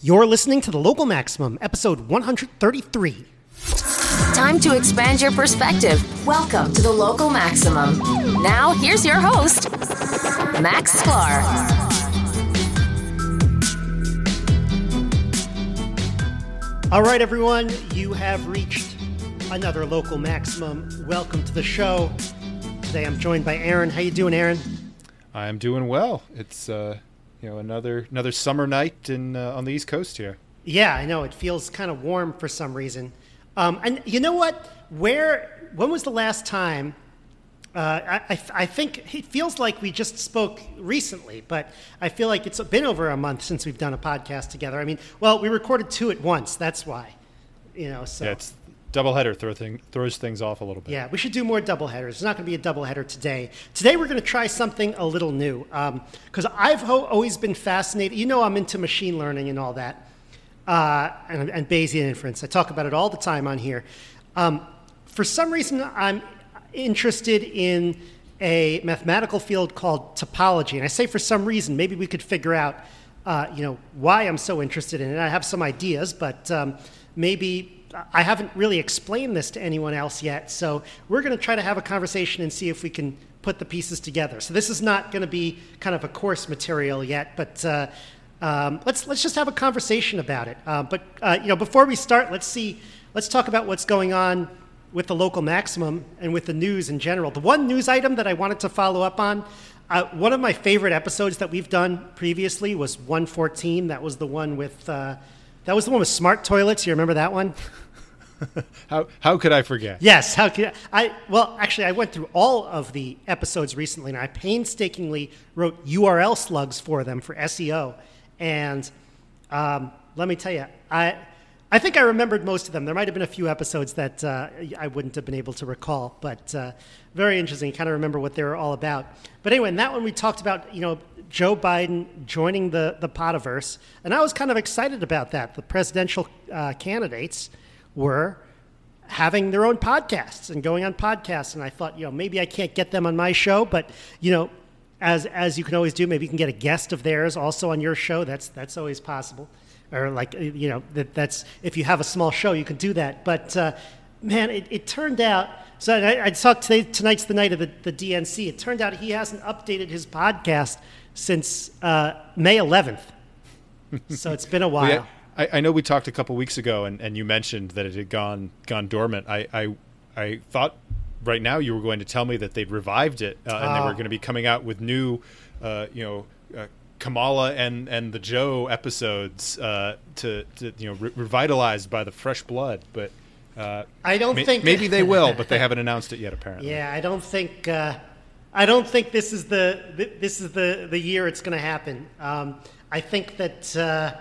You're listening to the Local Maximum, episode 133. Time to expand your perspective. Welcome to the Local Maximum. Now, here's your host, Max Sklar. All right, everyone, you have reached another Local Maximum. Welcome to the show. Today I'm joined by Aaron. How you doing, Aaron? I'm doing well. It's uh, you know another another summer night in uh, on the East Coast here. Yeah, I know. It feels kind of warm for some reason. Um, and you know what? Where? When was the last time? Uh, I, I, I think it feels like we just spoke recently, but I feel like it's been over a month since we've done a podcast together. I mean, well, we recorded two at once. That's why, you know. So Yeah, it's doubleheader throw thing, throws things off a little bit. Yeah, we should do more doubleheaders. It's not going to be a doubleheader today. Today we're going to try something a little new because I've ho- always been fascinated. You know, I'm into machine learning and all that, uh, and, and Bayesian inference. I talk about it all the time on here. Um, for some reason, I'm interested in a mathematical field called topology, and I say for some reason. Maybe we could figure out, uh, you know, why I'm so interested in it. I have some ideas, but um, maybe I haven't really explained this to anyone else yet, so we're going to try to have a conversation and see if we can put the pieces together. So this is not going to be kind of a course material yet, but uh, um, let's let's just have a conversation about it. Uh, but uh, you know, before we start, let's see, let's talk about what's going on with the local maximum and with the news in general. The one news item that I wanted to follow up on. Uh, one of my favorite episodes that we've done previously was 114. That was the one with uh, that was the one with smart toilets. You remember that one? How how could I forget? Yes. How could I? Well, actually, I went through all of the episodes recently, and I painstakingly wrote URL slugs for them for SEO. And um, let me tell you, I I think I remembered most of them. There might have been a few episodes that uh, I wouldn't have been able to recall, but uh, very interesting. Kind of remember what they were all about. But anyway, in that one we talked about you know Joe Biden joining the the Potiverse, and I was kind of excited about that. The presidential uh, candidates were having their own podcasts and going on podcasts and i thought you know maybe i can't get them on my show but you know as as you can always do maybe you can get a guest of theirs also on your show that's that's always possible or like you know that that's if you have a small show you can do that but uh, man it, it turned out so i, I saw today tonight's the night of the, the dnc it turned out he hasn't updated his podcast since uh, may 11th so it's been a while had- I, I know we talked a couple weeks ago, and, and you mentioned that it had gone gone dormant. I, I I thought right now you were going to tell me that they'd revived it, uh, and they Ah. were going to be coming out with new, uh, you know. Uh, Kamala and, and the Joe episodes uh, to, to you know re- revitalized by the fresh blood, but uh, I don't may- think- maybe they will, but they haven't announced it yet. Apparently, Yeah, I don't think uh, I don't think this is the this is the the year it's going to happen. Um, I think that uh,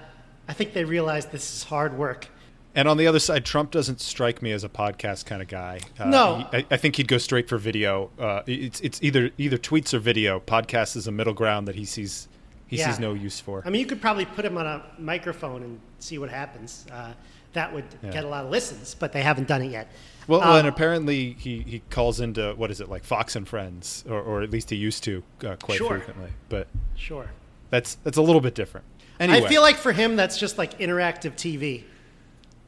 I think they realize this is hard work. And on the other side, Trump doesn't strike me as a podcast kind of guy. Uh, No. he- I, I think he'd go straight for video. Uh, it's it's either either tweets or video. Podcast is a middle ground that he sees he Yeah. sees no use for. I mean, you could probably put him on a microphone and see what happens. Uh, that would Yeah. get a lot of listens, but they haven't done it yet. well, Uh, and apparently he, he calls into what is it like Fox and Friends, or, or at least he used to uh, quite Sure. frequently. But sure. that's that's a little bit different. Anyway, I feel like for him, that's just like interactive TV.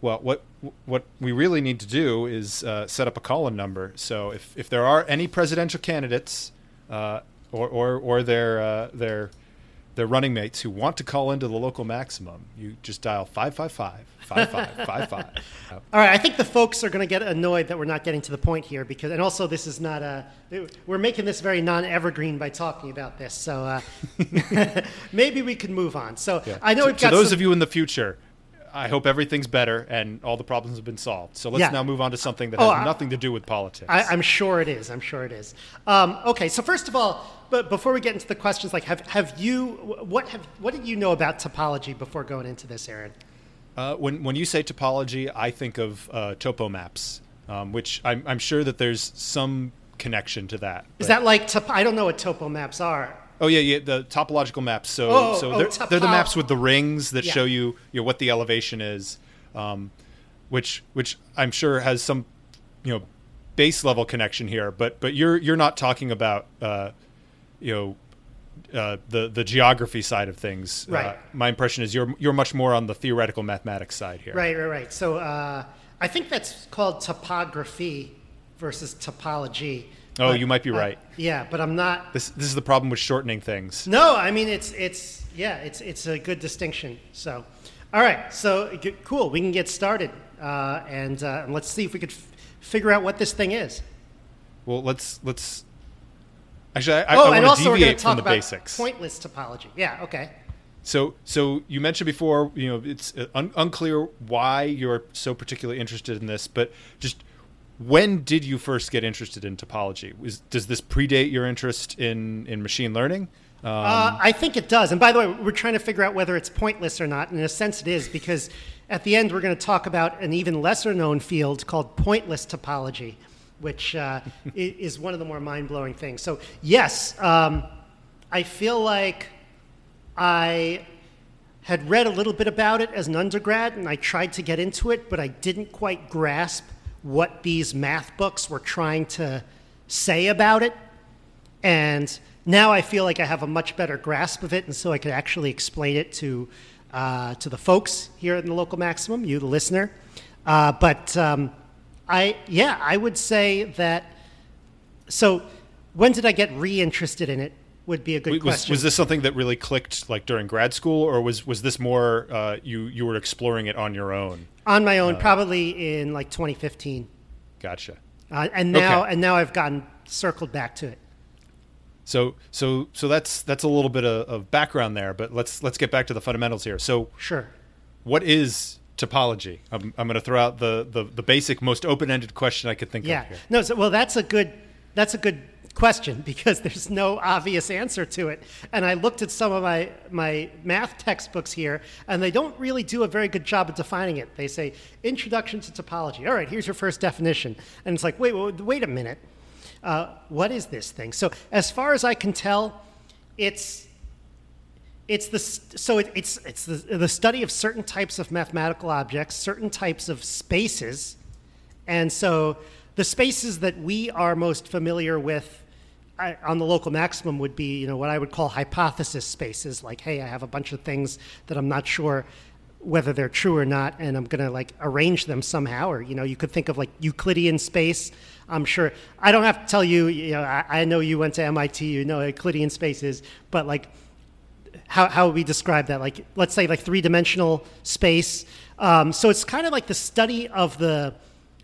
Well, what what we really need to do is uh, set up a call-in number. So if, if there are any presidential candidates uh, or, or or their uh, their their running mates who want to call into the local maximum, you just dial 555 5555. All right, I think the folks are going to get annoyed that we're not getting to the point here because, and also this is not a. We're making this very non-evergreen by talking about this, so uh, maybe we can move on. So I know to, we've to got those some- of you in the future. I hope everything's better and all the problems have been solved. So let's Yeah. now move on to something that Oh, has I- nothing to do with politics. I, I'm sure it is. I'm sure it is. Um, okay, so first of all, but before we get into the questions, like, have have you what have what did you know about topology before going into this, Aaron? Uh, when when you say topology, I think of uh, topo maps, um, which I'm, I'm sure that there's some connection to that. Is that like top, I don't know what topo maps are. Oh yeah, yeah. The topological maps. So Oh, so oh, they're, they're the maps with the rings that Yeah. show you you know what the elevation is, um, which which I'm sure has some you know base level connection here. But but you're you're not talking about uh, you know uh, the the geography side of things. Uh, Right. my impression is you're you're much more on the theoretical mathematics side here. Right, right, right. So uh, I think that's called topography versus topology. Oh, But, you might be right. yeah, but I'm not. This this is the problem with shortening things. No, I mean it's it's yeah, it's it's a good distinction. So, all right, so g- cool. We can get started, uh, and, uh, and let's see if we could f- figure out what this thing is. Well, let's let's. Actually, I, oh, I and want also to we're going to talk the about basics. pointless topology. Yeah, okay. So, so you mentioned before, you know, it's uh, un- unclear why you're so particularly interested in this, but just when did you first get interested in topology? Does this predate your interest in in machine learning? Um, Uh, I think it does. And by the way, we're trying to figure out whether it's pointless or not. And in a sense, it is because at the end, we're going to talk about an even lesser known field called pointless topology, which uh, is one of the more mind blowing things. So, yes, um, I feel like I had read a little bit about it as an undergrad and I tried to get into it, but I didn't quite grasp what these math books were trying to say about it. And now I feel like I have a much better grasp of it, and so I could actually explain it to, uh, to the folks here in the local maximum, you, the listener. Uh, but um, I, yeah, I would say that. So, when did I get re-interested in it? Would be a good was, question. was this something that really clicked like during grad school, or was was this more uh, you you were exploring it on your own? On my own, probably in like 2015, Gotcha. uh, and now Okay. and now I've gotten circled back to it. So so so that's that's a little bit of, of background there, but let's let's get back to the fundamentals here. So Sure. what is topology? I'm, I'm going to throw out the, the, the basic, most open ended question I could think Yeah. of Yeah. No. So, well, that's a good that's a good question because there's no obvious answer to it. And I looked at some of my my math textbooks here, and they don't really do a very good job of defining it. They say introduction to topology. All right, here's your first definition, and it's like, wait, wait, wait a minute. Uh, what is this thing? So, as far as I can tell, it's it's the so it, it's it's the, the study of certain types of mathematical objects, certain types of spaces, and so the spaces that we are most familiar with I, on the local maximum would be you know what I would call hypothesis spaces. Like, hey, I have a bunch of things that I'm not sure whether they're true or not, and I'm going to like arrange them somehow. Or you know, you could think of like Euclidean space. I'm sure I don't have to tell you. You know, I, I know you went to MIT. You know Euclidean spaces, but like how, how would we describe that? Like, let's say like three dimensional space. Um, so it's kind of like the study of the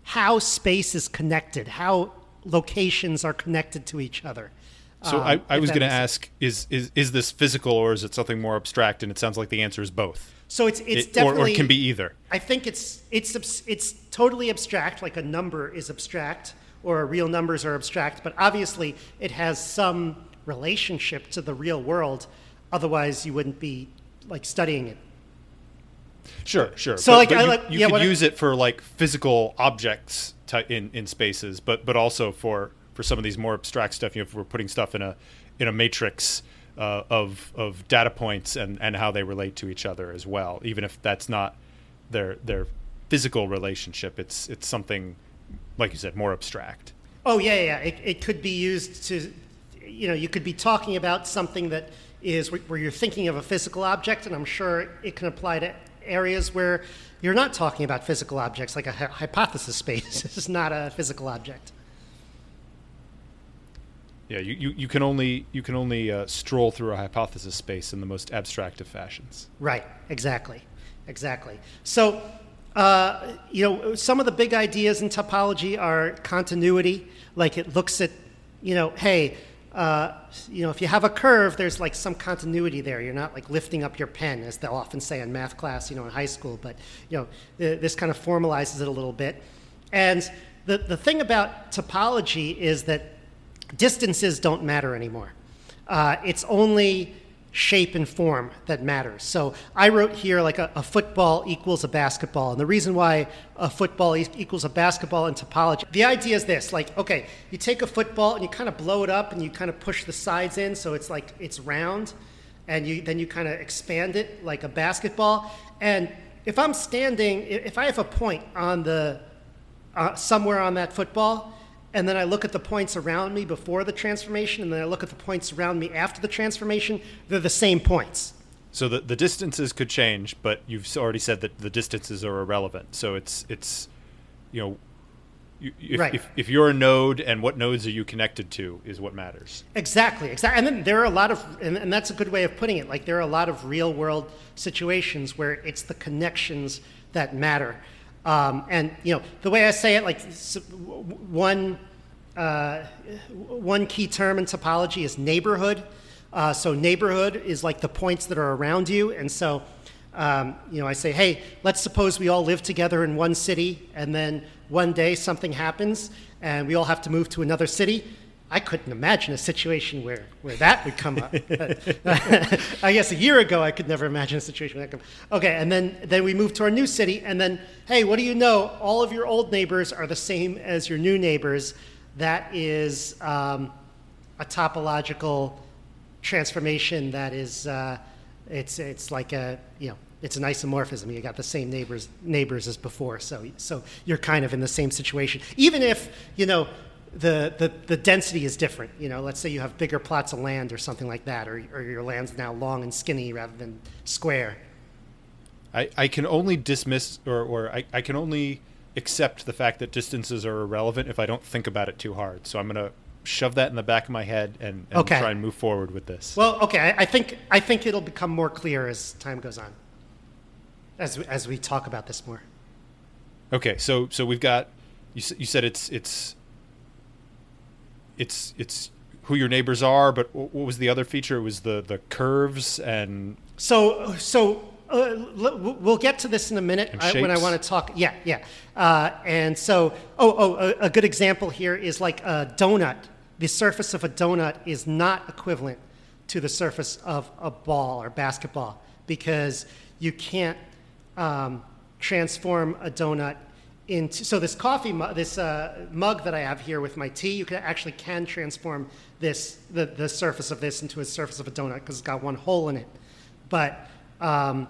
how space is connected, how locations are connected to each other. So Um, I, I was going to ask is, is is this physical or is it something more abstract? And it sounds like the answer is both. So it's it's It- or, or it can be either. I think it's it's it's totally abstract, like a number is abstract or real numbers are abstract, but obviously it has some relationship to the real world. Otherwise, you wouldn't be like studying it. Sure, sure. So, But- like, but I you, like- you yeah, could what I- use it for like physical objects in in spaces, but but also for for some of these more abstract stuff. You know, if we're putting stuff in a in a matrix uh, of of data points and and how they relate to each other as well, even if that's not their their physical relationship. It's it's something like you said more abstract. Oh yeah, yeah. It, it could be used to, you know, you could be talking about something that is where you're thinking of a physical object, and I'm sure it can apply to areas where you're not talking about physical objects, like a hy- hypothesis space is not a physical object. Yeah, you, you, you can only you can only uh, stroll through a hypothesis space in the most abstract of fashions. Right. Exactly. Exactly. So, uh, you know, some of the big ideas in topology are continuity. Like it looks at, you know, hey, uh, you know, if you have a curve, there's like some continuity there. You're not like lifting up your pen, as they'll often say in math class, you know, in high school. But you know, th- this kind of formalizes it a little bit. And the the thing about topology is that distances don't matter anymore. Uh, it's only shape and form that matters. So I wrote here like a, a football equals a basketball. And the reason why a football e- equals a basketball in topology, the idea is this like, okay, you take a football and you kind of blow it up and you kind of push the sides in so it's like it's round. And you, then you kind of expand it like a basketball. And if I'm standing, if I have a point on the, uh, somewhere on that football, and then I look at the points around me before the transformation, and then I look at the points around me after the transformation, they're the same points. So the, the distances could change, but you've already said that the distances are irrelevant. So it's it's you know you, if, Right. if, if you're a node and what nodes are you connected to is what matters. Exactly, exactly. And then there are a lot of, and, and that's a good way of putting it. Like there are a lot of real world situations where it's the connections that matter. Um, and you know, the way I say it, like one uh, one key term in topology is neighborhood. Uh, so neighborhood is like the points that are around you, and so. Um, you know, I say, hey, let's suppose we all live together in one city, and then one day something happens, and we all have to move to another city. I couldn't imagine a situation where, where that would come up. I guess a year ago, I could never imagine a situation where that come. Okay, and then then we move to our new city, and then hey, what do you know? All of your old neighbors are the same as your new neighbors. That is um, a topological transformation. That is, uh, it's it's like a you know. It's an isomorphism. You got the same neighbors neighbors as before, so so you're kind of in the same situation. Even if you know the, the, the density is different. You know, let's say you have bigger plots of land or something like that, or, or your land's now long and skinny rather than square. I, I can only dismiss or, or I, I can only accept the fact that distances are irrelevant if I don't think about it too hard. So I'm going to shove that in the back of my head and, and Okay. try and move forward with this. Well, okay, I, I think I think it'll become more clear as time goes on, as we, as we talk about this more. Okay, so so we've got you. You said it's it's it's it's who your neighbors are, but what was the other feature? It was the the curves and So, so uh, we'll get to this in a minute I, when I want to talk. Yeah, yeah. Uh, and so, oh, oh, a, a good example here is like a donut. The surface of a donut is not equivalent to the surface of a ball or basketball because you can't um, transform a donut into. So this coffee, mu- this uh, mug that I have here with my tea, you can actually can transform this the, the surface of this into a surface of a donut because it's got one hole in it but um,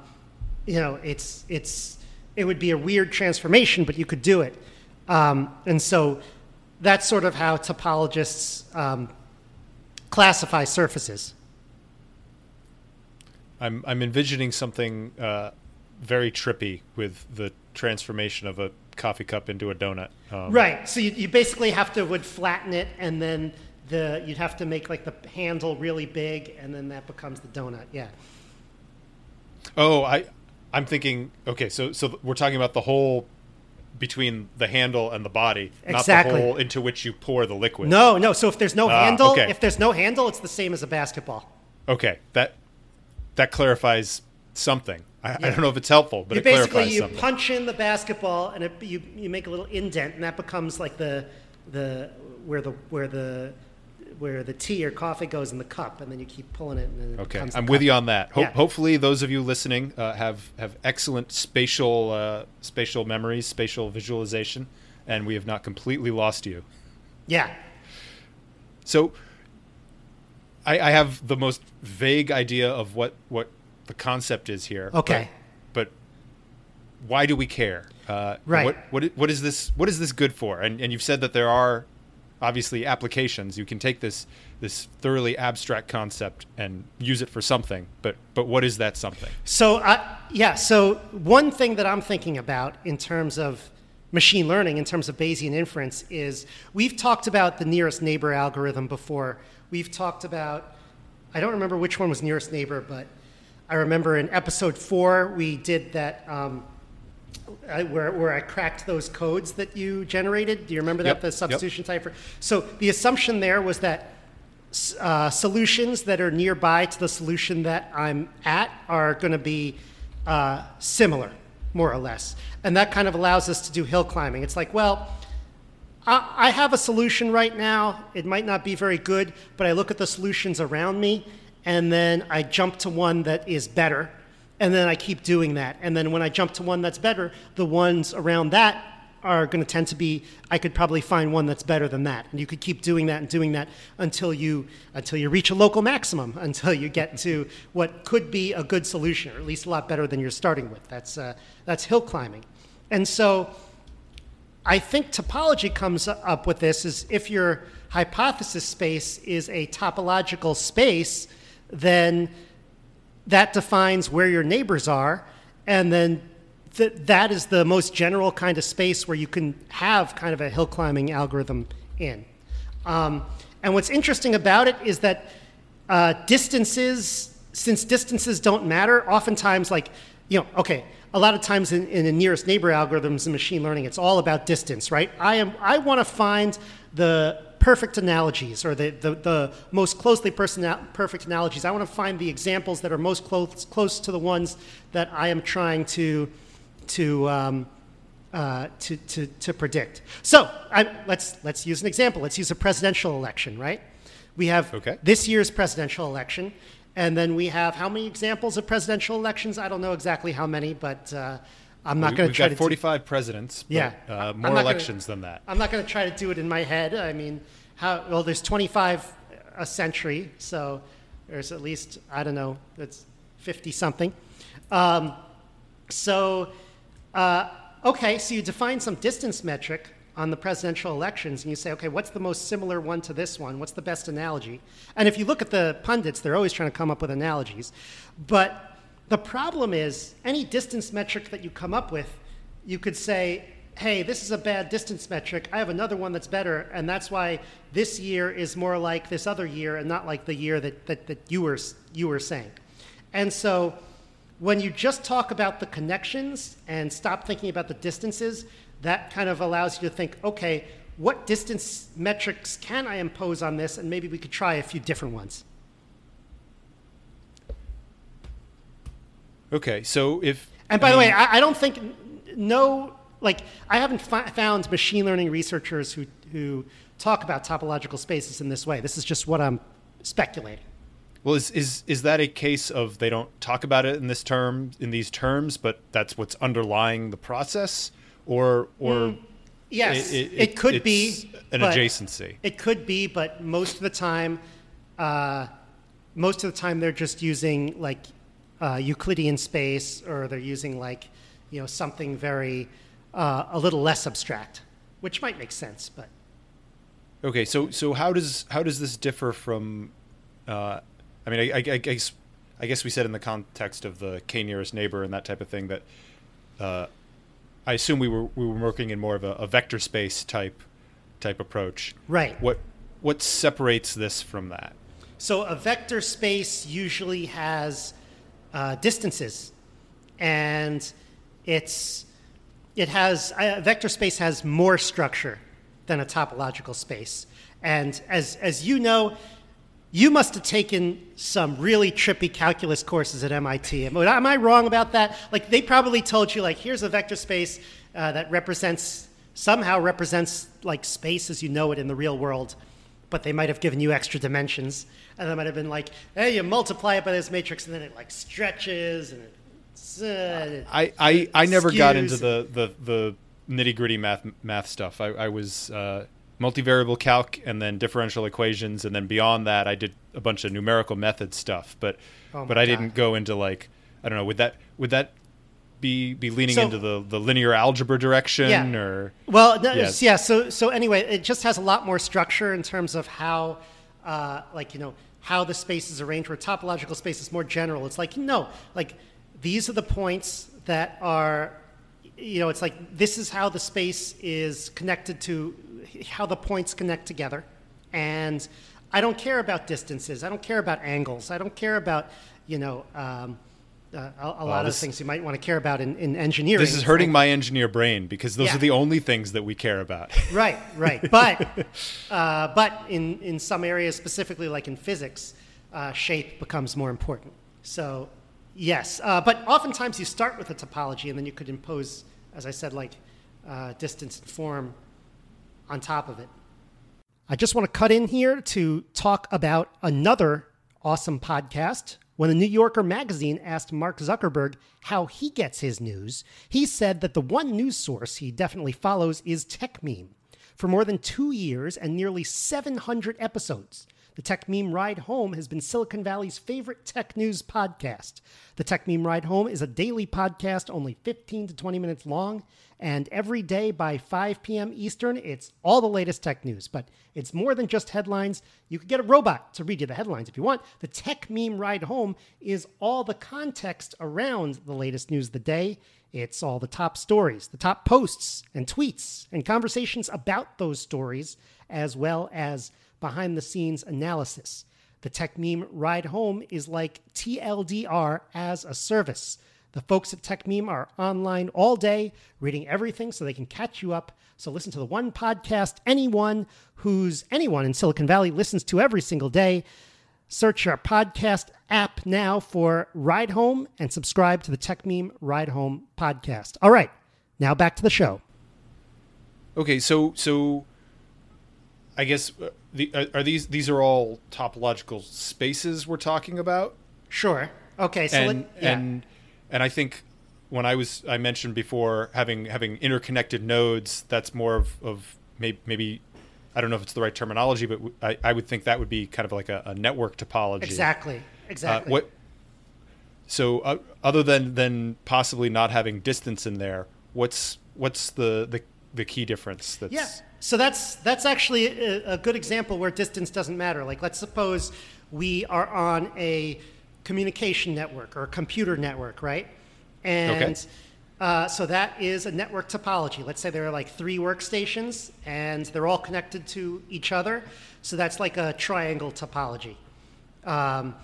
you know it's it's it would be a weird transformation but you could do it. Um, and so that's sort of how topologists um, classify surfaces. I'm I'm envisioning something uh, very trippy with the transformation of a coffee cup into a donut. Um, right. So you, you basically have to would flatten it and then the you'd have to make like the handle really big and then that becomes the donut. Yeah Oh, I I'm thinking. Okay, so so we're talking about the hole between the handle and the body, Exactly. not the hole into which you pour the liquid. no no so if there's no Ah, handle okay. if there's no handle it's the same as a basketball Okay, that that clarifies something. I, I don't know if it's helpful, but you it basically you something. punch in the basketball and it, you you make a little indent and that becomes like the the where the where the where the tea or coffee goes in the cup and then you keep pulling it and it Okay, I'm with cup. you on that. Ho- Yeah. Hopefully, those of you listening uh, have have excellent spatial uh, spatial memories, spatial visualization, and we have not completely lost you. Yeah. So, I, I have the most vague idea of what what the concept is here. Okay. But, but why do we care? Uh, Right. What what what is this what is this good for? And and you've said that there are obviously applications. You can take this this thoroughly abstract concept and use it for something. But but what is that something? So, uh, yeah, so one thing that I'm thinking about in terms of machine learning, in terms of Bayesian inference, is we've talked about the nearest neighbor algorithm before. We've talked about, I don't remember which one was nearest neighbor, but I remember in episode four, we did that. Um, I, where, where I cracked those codes that you generated. Do you remember that? Yep, The substitution type. For, so the assumption there was that uh, solutions that are nearby to the solution that I'm at are going to be uh, similar, more or less. And that kind of allows us to do hill climbing. It's like, well, I, I have a solution right now. It might not be very good, but I look at the solutions around me, and then I jump to one that is better, and then I keep doing that. And then when I jump to one that's better, the ones around that are going to tend to be. I could probably find one that's better than that, and you could keep doing that and doing that until you until you reach a local maximum, until you get to what could be a good solution, or at least a lot better than you're starting with. That's uh, that's hill climbing, and so. I think topology comes up with this is if your hypothesis space is a topological space, then that defines where your neighbors are, and then th- that is the most general kind of space where you can have kind of a hill climbing algorithm in. Um, and what's interesting about it is that uh, distances, since distances don't matter, oftentimes, like, you know, okay, a lot of times in, in the nearest neighbor algorithms in machine learning, it's all about distance, right? I am I want to find the perfect analogies or the, the, the most closely person, perfect analogies. I want to find the examples that are most close, close to the ones that I am trying to, to, um, uh, to, to, to predict. So I, let's, let's use an example. Let's use a presidential election, right? We have Okay. this year's presidential election, and then we have how many examples of presidential elections? I don't know exactly how many, but uh, I'm not going to try got to. do- 45 presidents, but Yeah. uh, more not gonna- elections than that. I'm not going to try to do it in my head. I mean, how well? There's 25 a century, so there's at least I don't know. it's 50 something. Um, so, uh, okay, so you define some distance metric on the presidential elections, and you say, okay, what's the most similar one to this one? What's the best analogy? And if you look at the pundits, they're always trying to come up with analogies. But the problem is, any distance metric that you come up with, you could say, hey, this is a bad distance metric. I have another one that's better, and that's why this year is more like this other year and not like the year that, that, that you, were, you were saying. And so when you just talk about the connections and stop thinking about the distances, that kind of allows you to think, okay, what distance metrics can I impose on this? And maybe we could try a few different ones. Okay, so if And by the way, I, I don't think no like I haven't fi- found machine learning researchers who who talk about topological spaces in this way. This is just what I'm speculating. Well, is, is is that a case of they don't talk about it in this term in these terms, but that's what's underlying the process, or or Yes, It- it, it- could be an adjacency. It could be, but most of the time, uh, most of the time they're just using like uh, Euclidean space, or they're using like you know something very uh, a little less abstract, which might make sense, but. okay, so so how does how does this differ from? Uh, I mean, I, I, I guess I guess we said in the context of the k nearest neighbor and that type of thing that uh, I assume we were we were working in more of a, a vector space type type approach. Right. What what separates this from that? So a vector space usually has uh, distances, and it's it has a vector space has more structure than a topological space. And as as you know, you must have taken some really trippy calculus courses at MIT. Am, am I wrong about that? Like they probably told you like here's a vector space uh, that represents somehow represents like space as you know it in the real world but they might have given you extra dimensions. And they might have been like, hey, you multiply it by this matrix, and then it like stretches and it's, uh, I, I, I never got into the, the, the nitty gritty math math stuff. I, I was uh, multivariable calc and then differential equations, and then beyond that, I did a bunch of numerical method stuff. But Oh but I didn't go into like I don't know. Would that would that be be leaning So- into the, the linear algebra direction Yeah. or Well, no, Yes. yeah. So, so anyway, it just has a lot more structure in terms of how, uh, like you know, how the space is arranged. Where topological space is more general. It's like no, like these are the points that are, you know, it's like this is how the space is connected to how the points connect together, and I don't care about distances. I don't care about angles. I don't care about, you know. Um, uh, a, a lot of this- things you might want to care about in, in engineering. this is hurting my engineer brain because those Yeah. are the only things that we care about. Right, right. But uh, but in in some areas, specifically like in physics, uh, shape becomes more important. So yes, uh, but oftentimes you start with a topology, and then you could impose, as I said, like uh, distance and form on top of it. I just want to cut in here to talk about another awesome podcast. When the New Yorker magazine asked Mark Zuckerberg how he gets his news, he said that the one news source he definitely follows is Techmeme. For more than two years and nearly 700 episodes, The Techmeme Ride Home has been Silicon Valley's favorite tech news podcast. The Techmeme Ride Home is a daily podcast, only 15 to 20 minutes long, and every day by 5 p.m. Eastern, it's all the latest tech news. But it's more than just headlines. You could get a robot to read you the headlines if you want. The Techmeme Ride Home is all the context around the latest news of the day. It's all the top stories, the top posts and tweets, and conversations about those stories, as well as behind the scenes analysis. The Techmeme Ride Home is like TLDR as a service. The folks at Techmeme are online all day, reading everything so they can catch you up. So listen to the one podcast anyone who's anyone in Silicon Valley listens to every single day. Search our podcast app now for Ride Home and subscribe to the Techmeme Ride Home podcast. All right, now back to the show. Okay, so so I guess uh, the, are, are these these are all topological spaces we're talking about? Sure. Okay. So and let, yeah. and and I think when I was I mentioned before having having interconnected nodes, that's more of of maybe, maybe I don't know if it's the right terminology, but I, I would think that would be kind of like a, a network topology. exactly. Exactly. Uh, what? So uh, other than than possibly not having distance in there, what's what's the the, the key difference? That's Yeah. So that's that's actually a, a good example where distance doesn't matter. Like let's suppose we are on a communication network or a computer network, right? And Okay. uh, so that is a network topology. Let's say there are like three workstations and they're all connected to each other. So that's like a triangle topology. Um,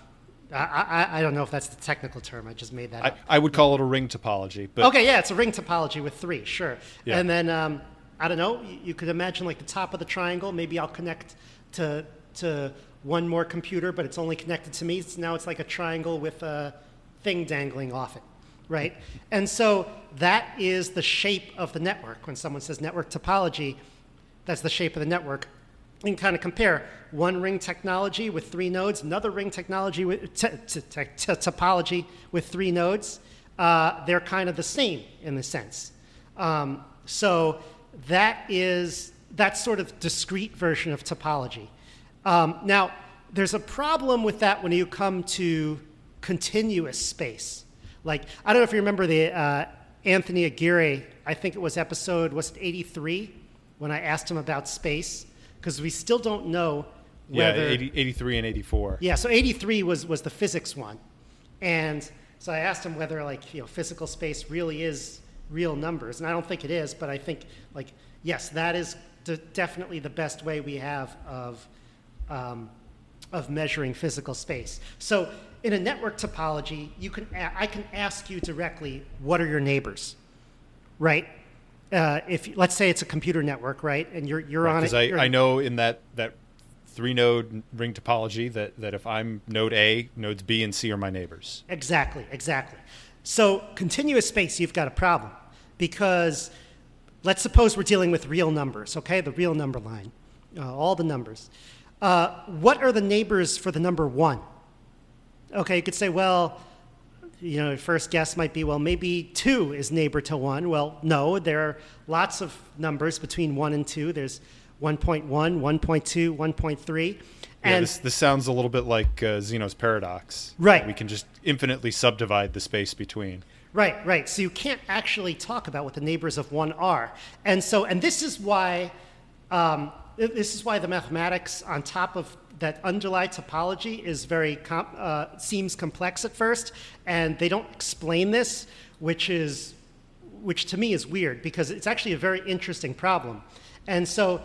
I, I, I don't know if that's the technical term. I just made that up. I, I would call it a ring topology, but Okay, yeah, it's a ring topology with three, sure. Yeah. And then um, I don't know. You, could imagine like the top of the triangle. Maybe I'll connect to to one more computer, but it's only connected to me. So now it's like a triangle with a thing dangling off it, right? And so that is the shape of the network. When someone says network topology, that's the shape of the network. You can kind of compare one ring technology with three nodes, another ring technology with t- t- t- topology with three nodes. Uh, they're kind of the same in the sense. Um, so that is that sort of discrete version of topology. Um, now, there's a problem with that when you come to continuous space. Like I don't know if you remember the uh, Anthony Aguirre. I think it was episode was it 83 when I asked him about space because we still don't know yeah, whether 80, 83 and 84. yeah, so 83 was, was the physics one. And so I asked him whether like, you know, physical space really is real numbers. And I don't think it is, but I think like, yes, that is de- definitely the best way we have of, um, of measuring physical space. So in a network topology, you can, a- I can ask you directly, what are your neighbors? Right? Uh, if let's say it's a computer network, right, and you're you're on it. Because I, I know in that, that three node ring topology that, that if I'm node A, nodes B and C are my neighbors. Exactly, exactly. So, continuous space, you've got a problem because let's suppose we're dealing with real numbers, okay? The real number line, uh, all the numbers. Uh, what are the neighbors for the number one? Okay, you could say, well, you know, first guess might be, well, maybe two is neighbor to one. Well, no, there are lots of numbers between one and two. There's 1.1, 1.2, 1.3. Yeah, And this, this sounds a little bit like uh, Zeno's paradox. Right. We can just infinitely subdivide the space between. Right, right. So you can't actually talk about what the neighbors of one are, and so and this is why um, this is why the mathematics on top of that underlie topology is very com- uh, seems complex at first, and they don't explain this, which is which to me is weird because it's actually a very interesting problem, and so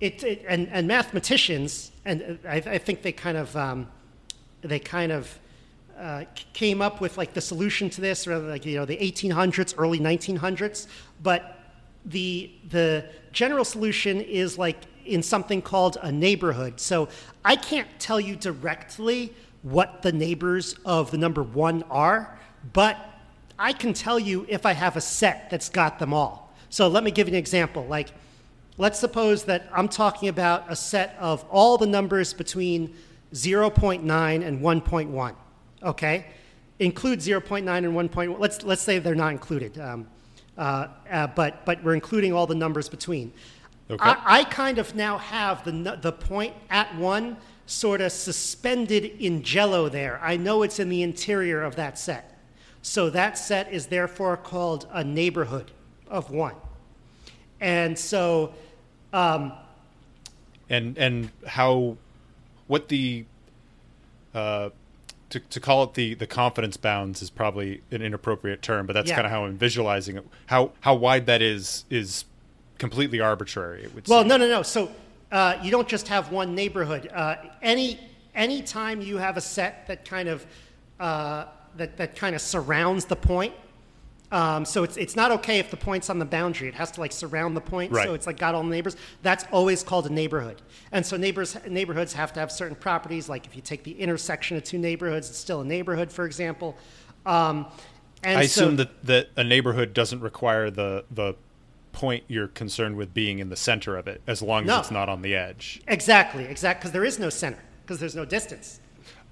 it, it and and mathematicians and I, I think they kind of um, they kind of uh, came up with like the solution to this, or like you know the 1800s, early 1900s. But the the general solution is like in something called a neighborhood. So I can't tell you directly what the neighbors of the number one are, but I can tell you if I have a set that's got them all. So let me give you an example. Like, let's suppose that I'm talking about a set of all the numbers between 0.9 and 1.1. Okay, include 0.9 and 1.1. Let's let's say they're not included, um, uh, uh, but but we're including all the numbers between. Okay. I, I kind of now have the the point at one sort of suspended in jello there. I know it's in the interior of that set. So that set is therefore called a neighborhood of one. And so, um, and and how what the uh, to, to call it the the confidence bounds is probably an inappropriate term, but that's Yeah. kind of how I'm visualizing it. How how wide that is is completely arbitrary. It would Well, seem. no, no, no. So uh, you don't just have one neighborhood. Uh, any any time you have a set that kind of uh, that that kind of surrounds the point. Um, so it's it's not okay if the point's on the boundary. It has to like surround the point. Right. So it's like got all the neighbors. That's always called a neighborhood. And so neighbors neighborhoods have to have certain properties. Like if you take the intersection of two neighborhoods, it's still a neighborhood, for example. Um, and I so- assume that, that a neighborhood doesn't require the the point you're concerned with being in the center of it, as long No. as it's not on the edge. exactly, exactly, because there is no center because there's no distance.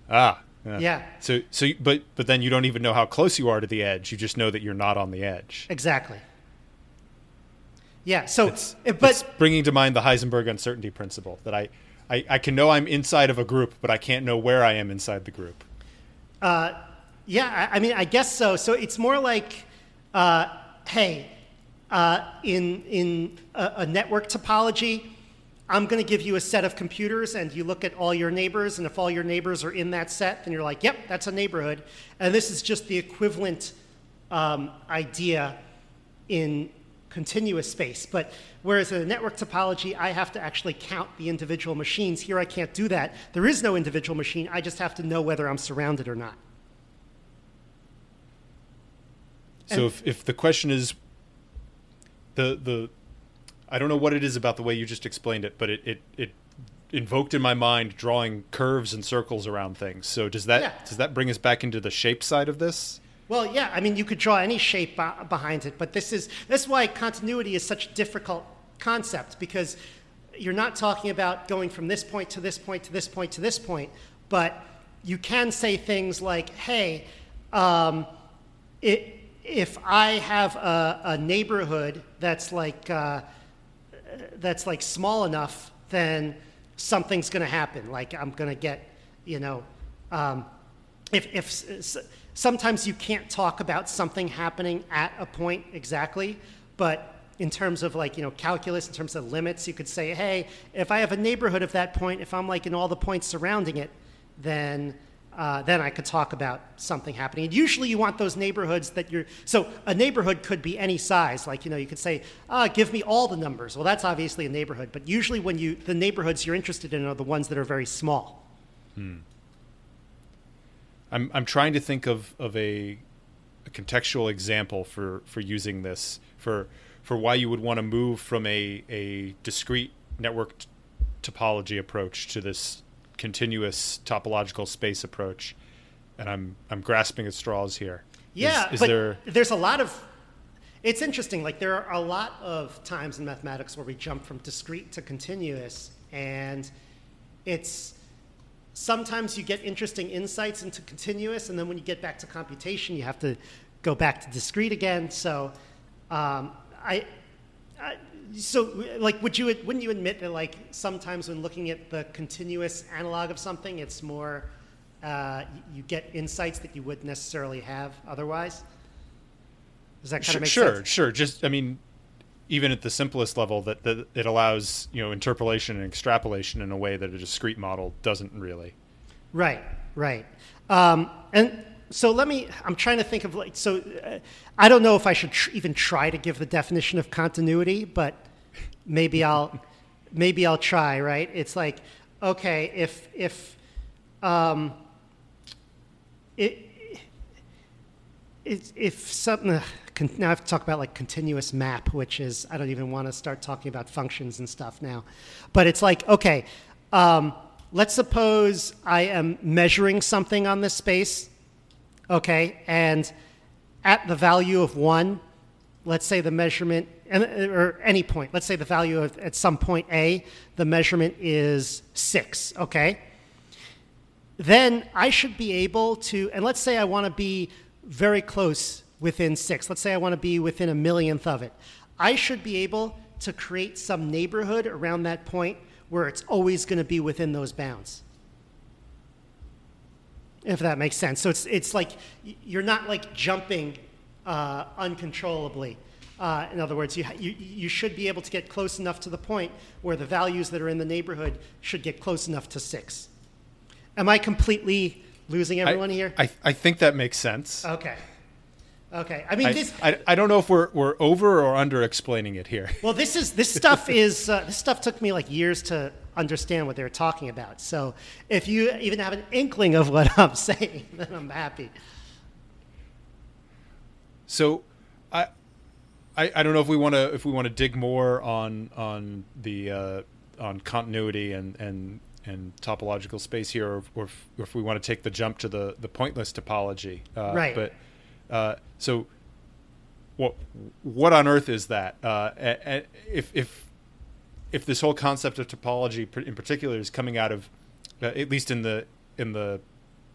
Ah, Yeah. So so but but then you don't even know how close you are to the edge. You just know that you're not on the edge. Exactly. Yeah. So, It's, uh, but it's bringing to mind the Heisenberg uncertainty principle that I, I I can know I'm inside of a group, but I can't know where I am inside the group. yeah, I, I mean, I guess so. So it's more like, uh, hey, uh, in in a, a network topology, I'm going to give you a set of computers, and you look at all your neighbors, and if all your neighbors are in that set, then you're like, yep, that's a neighborhood. And this is just the equivalent um, idea in continuous space. But whereas in a network topology, I have to actually count the individual machines. Here, I can't do that. There is no individual machine. I just have to know whether I'm surrounded or not. So And- if, if the question is the the I don't know what it is about the way you just explained it, but it it, it invoked in my mind drawing curves and circles around things. So does that Yeah. does that bring us back into the shape side of this? Well, yeah, I mean, you could draw any shape be- behind it, but this is that's why continuity is such a difficult concept because you're not talking about going from this point to this point to this point to this point, but you can say things like, "Hey, um, it, if I have a, a neighborhood that's like uh, that's like small enough, then something's going to happen. Like I'm going to get, you know, um, if, if sometimes you can't talk about something happening at a point exactly, but in terms of like, you know, calculus, in terms of limits, you could say, hey, if I have a neighborhood of that point, if I'm like in all the points surrounding it, then uh, then I could talk about something happening. And usually you want those neighborhoods that you're, so a neighborhood could be any size. Like, you know, you could say, ah, give me all the numbers. Well, that's obviously a neighborhood. But usually when you, the neighborhoods you're interested in are the ones that are very small. I'm I'm trying to think of of a, a contextual example for for using this for for why you would want to move from a a discrete network topology approach to this continuous topological space approach. And I'm I'm grasping at straws here. Yeah, is, but there there's a lot of. It's interesting. Like there are a lot of times in mathematics where we jump from discrete to continuous, and it's sometimes you get interesting insights into continuous, and then when you get back to computation, you have to go back to discrete again. So, um, I, so like, would you wouldn't you admit that like sometimes when looking at the continuous analog of something, it's more uh, you get insights that you wouldn't necessarily have otherwise. Does that kind sure, of make sure, sense? sure. Just I mean, even at the simplest level, that, that it allows you know interpolation and extrapolation in a way that a discrete model doesn't really. Right, right. Um, and so let me, I'm trying to think of like, so uh, I don't know if I should tr- even try to give the definition of continuity, but maybe I'll, maybe I'll try, right? It's like, okay, if, if, um, it, it's if something uh, con- now I have to talk about like continuous map, which is I don't even want to start talking about functions and stuff now, but it's like okay, um, let's suppose I am measuring something on this space, okay, and at the value of one, let's say the measurement or any point, let's say the value of at some point a, the measurement is six, okay then I should be able to, and let's say I want to be very close within six. Let's say I want to be within a millionth of it. I should be able to create some neighborhood around that point where it's always to be within those bounds. If that makes sense. So it's it's like you're not like jumping uh, uncontrollably. Uh, in other words, you, ha- you you should be able to get close enough to the point where the values that are in the neighborhood should get close enough to six. Am I completely losing everyone I, here? I, I think that makes sense. okay. Okay. I mean, I, this. I, I don't know if we're, we're over or under explaining it here. Well, this is this stuff is uh, this stuff took me like years to understand what they were talking about. So if you even have an inkling of what I'm saying, then I'm happy. So, I, I, I don't know if we want to if we want to dig more on on the uh, on continuity and and and topological space here, or, or, if, or if we want to take the jump to the the pointless topology. Uh, Right. But uh, so, what what on earth is that? Uh, if if if this whole concept of topology in particular is coming out of uh, at least in the in the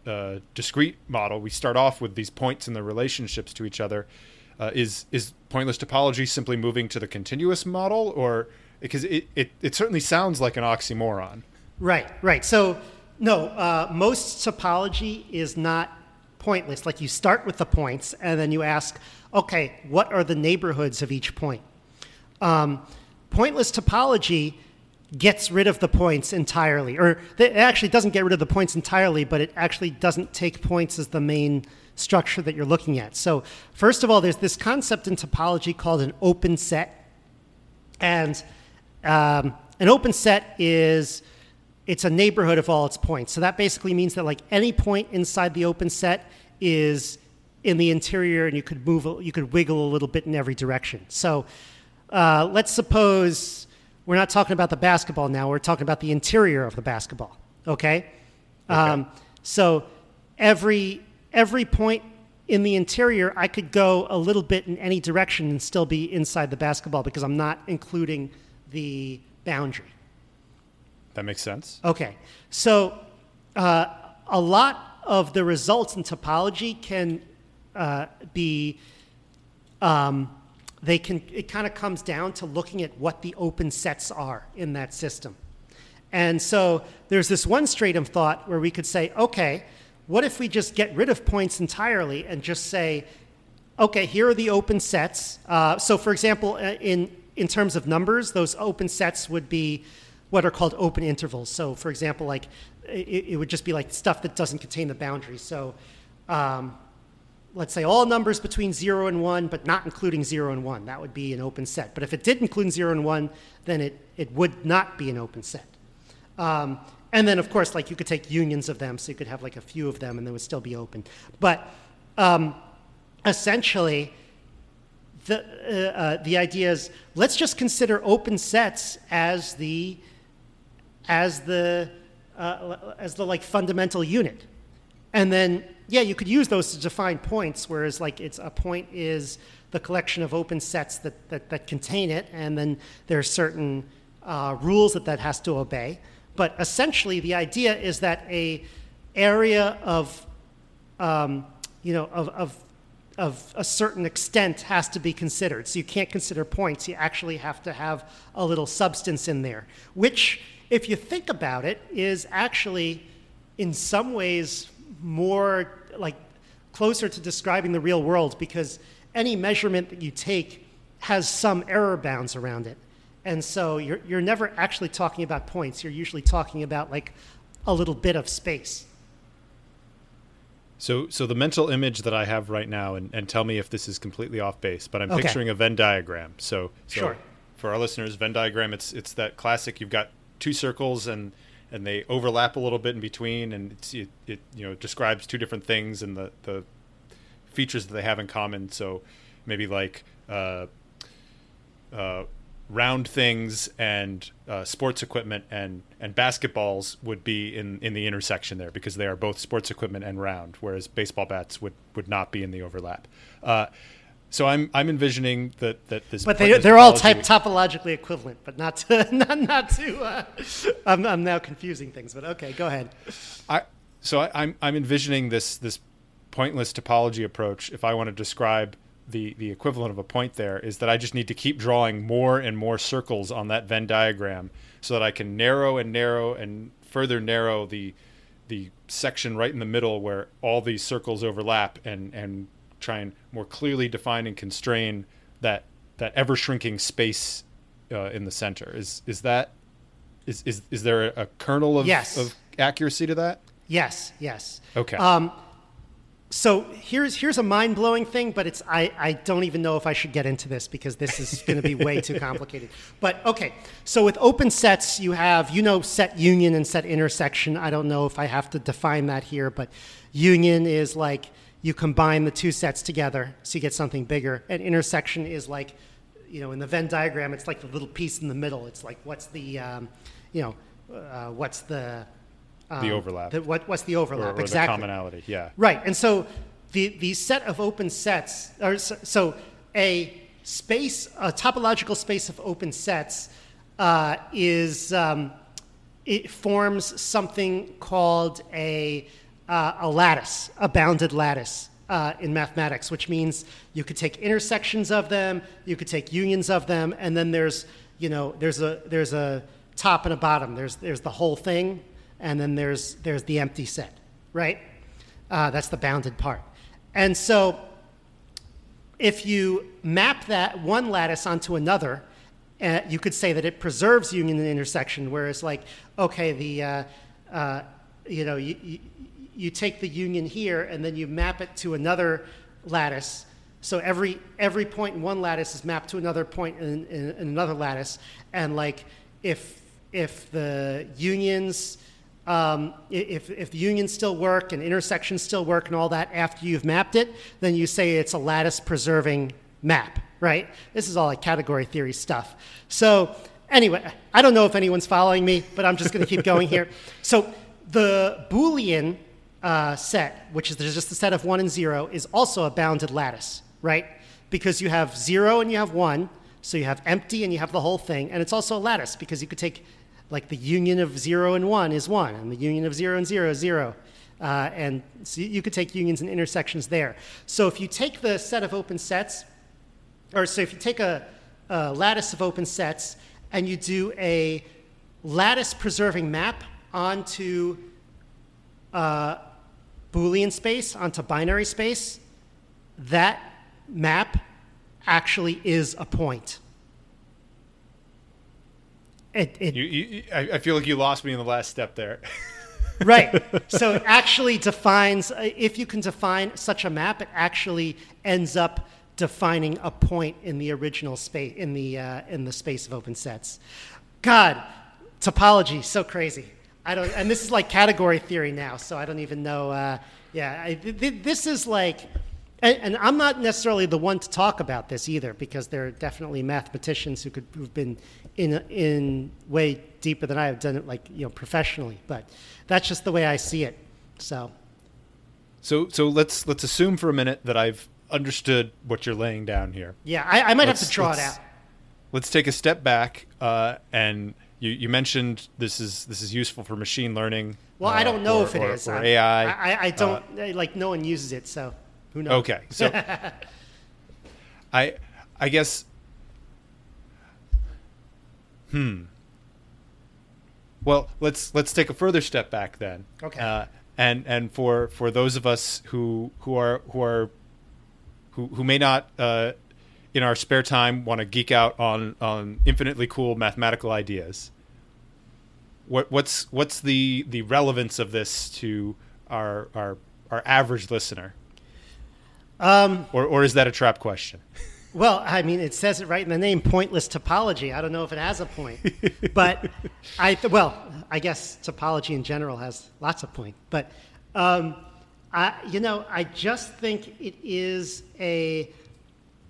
uh, discrete model, we start off with these points and their relationships to each other. Uh, is is pointless topology simply moving to the continuous model, or because it, it, it certainly sounds like an oxymoron? Right, right. So, no, uh, most topology is not pointless. Like you start with the points and then you ask, okay, what are the neighborhoods of each point? Um, pointless topology gets rid of the points entirely, or it actually doesn't get rid of the points entirely, but it actually doesn't take points as the main structure that you're looking at. So, first of all, there's this concept in topology called an open set. And um, an open set is it's a neighborhood of all its points. So that basically means that like any point inside the open set is in the interior, and you could move, you could wiggle a little bit in every direction. So uh, let's suppose we're not talking about the basketball now. We're talking about the interior of the basketball. Okay. Um, so every every point in the interior, I could go a little bit in any direction and still be inside the basketball because I'm not including the boundary. That makes sense. Okay, so uh, a lot of the results in topology can uh, be, um, they can, it kind of comes down to looking at what the open sets are in that system. And so there's this one straight of thought where we could say, okay, what if we just get rid of points entirely and just say, okay, here are the open sets. Uh, so, for example, uh, in in terms of numbers, those open sets would be what are called open intervals. So, for example, like it, it would just be like stuff that doesn't contain the boundaries. So, um, let's say all numbers between zero and one, but not including zero and one. That would be an open set. But if it did include zero and one, then it it would not be an open set. Um, and then, of course, like you could take unions of them, so you could have like a few of them, and they would still be open. But um, essentially, the uh, uh, the idea is let's just consider open sets as the as the uh, as the like fundamental unit, and then yeah, you could use those to define points. Whereas like it's a point is the collection of open sets that that, that contain it, and then there are certain uh, rules that that has to obey. But essentially, the idea is that a area of um, you know of, of of a certain extent has to be considered. So you can't consider points. You actually have to have a little substance in there, which, if you think about it, is actually in some ways more like closer to describing the real world because any measurement that you take has some error bounds around it. And so you're, you're never actually talking about points. You're usually talking about like a little bit of space. So, so the mental image that I have right now, and, and tell me if this is completely off base, but I'm Okay. picturing a Venn diagram. So, so Sure. for our listeners, Venn diagram, it's it's that classic. You've got two circles, and and they overlap a little bit in between, and it, it you know describes two different things and the the features that they have in common. So, maybe like uh, uh, round things and uh, sports equipment and and basketballs would be in in the intersection there because they are both sports equipment and round, whereas baseball bats would would not be in the overlap. Uh, so I'm I'm envisioning that that this But they, they're all type topologically equivalent, but not to, not, not to uh, I'm, I'm now confusing things, but okay, go ahead. I so I, I'm I'm envisioning this this pointless topology approach. If I want to describe the the equivalent of a point there, is that I just need to keep drawing more and more circles on that Venn diagram so that I can narrow and narrow and further narrow the the section right in the middle where all these circles overlap and and try and more clearly define and constrain that that ever shrinking space uh, in the center. Is is that is is is there a, kernel of, Yes. of accuracy to that? Yes, yes. Okay. Um, so here's here's a mind blowing thing, but it's I, I don't even know if I should get into this because this is going to be way too complicated. But okay, so with open sets, you have you know set union and set intersection. I don't know if I have to define that here, but union is like you combine the two sets together so you get something bigger, and intersection is like you know in the Venn diagram, it's like the little piece in the middle. It's like what's the um, you know uh, what's the the um, overlap the- what, what's the or, overlap? or exactly. the commonality. Yeah. Right, and so the the set of open sets, or so, so a space, a topological space of open sets, uh, is um, it forms something called a uh, a lattice, a bounded lattice. Uh, in mathematics, which means you could take intersections of them, you could take unions of them, and then there's, you know, there's a there's a top and a bottom. There's there's the whole thing, and then there's there's the empty set, right? Uh, that's the bounded part. And so if you map that one lattice onto another, uh, you could say that it preserves union and intersection, whereas like, okay, the, uh, uh, you know, you, you, you take the union here and then you map it to another lattice. So every, every point in one lattice is mapped to another point in, in, in another lattice. And like, if, if the unions, um, if, if the unions still work and intersections still work and all that after you've mapped it, then you say it's a lattice preserving map, right? This is all like category theory stuff. So, anyway, I don't know if anyone's following me, but I'm just going to keep going here. So, the Boolean uh, set, which is there's just a set of one and zero, is also a bounded lattice, right? Because you have zero and you have one, so you have empty and you have the whole thing, and it's also a lattice because you could take like the union of zero and one is one, and the union of zero and zero is zero. Uh, and so you could take unions and intersections there. So if you take the set of open sets, or so if you take a, a lattice of open sets and you do a lattice preserving map onto uh, Boolean space, onto binary space, that map actually is a point. It, it, You, you, I, feel like you lost me in the last step there. right. So it actually defines, uh, if you can define such a map, it actually ends up defining a point in the original space, in the, uh, in the space of open sets. God, topology, so crazy. I don't, and this is like category theory now, so I don't even know. Uh, yeah, I, th- th- this is like, and, and I'm not necessarily the one to talk about this either, because there are definitely mathematicians who could who've been in in way deeper than I have done it, like you know, professionally. But that's just the way I see it. So So so let's let's assume for a minute that I've understood what you're laying down here. yeah, I, I might have Let's- to draw it out. Let's take a step back uh, and you, you mentioned this is this is useful for machine learning. Well, uh, I don't know or- if it or- is. or AI. I, I, don't I- like. No one uses it, so who knows? Okay, so I I guess hmm. Well, let's let's take a further step back then. Okay. Uh, and and for for those of us who who are who are who who may not uh, in our spare time want to geek out on on infinitely cool mathematical ideas. What what's what's the the relevance of this to our our our average listener? Um, Or, or is that a trap question? Well, I mean, it says it right in the name, pointless topology. I don't know if it has a point, but I th- well, I guess topology in general has lots of point. But um, I, you know, I just think it is a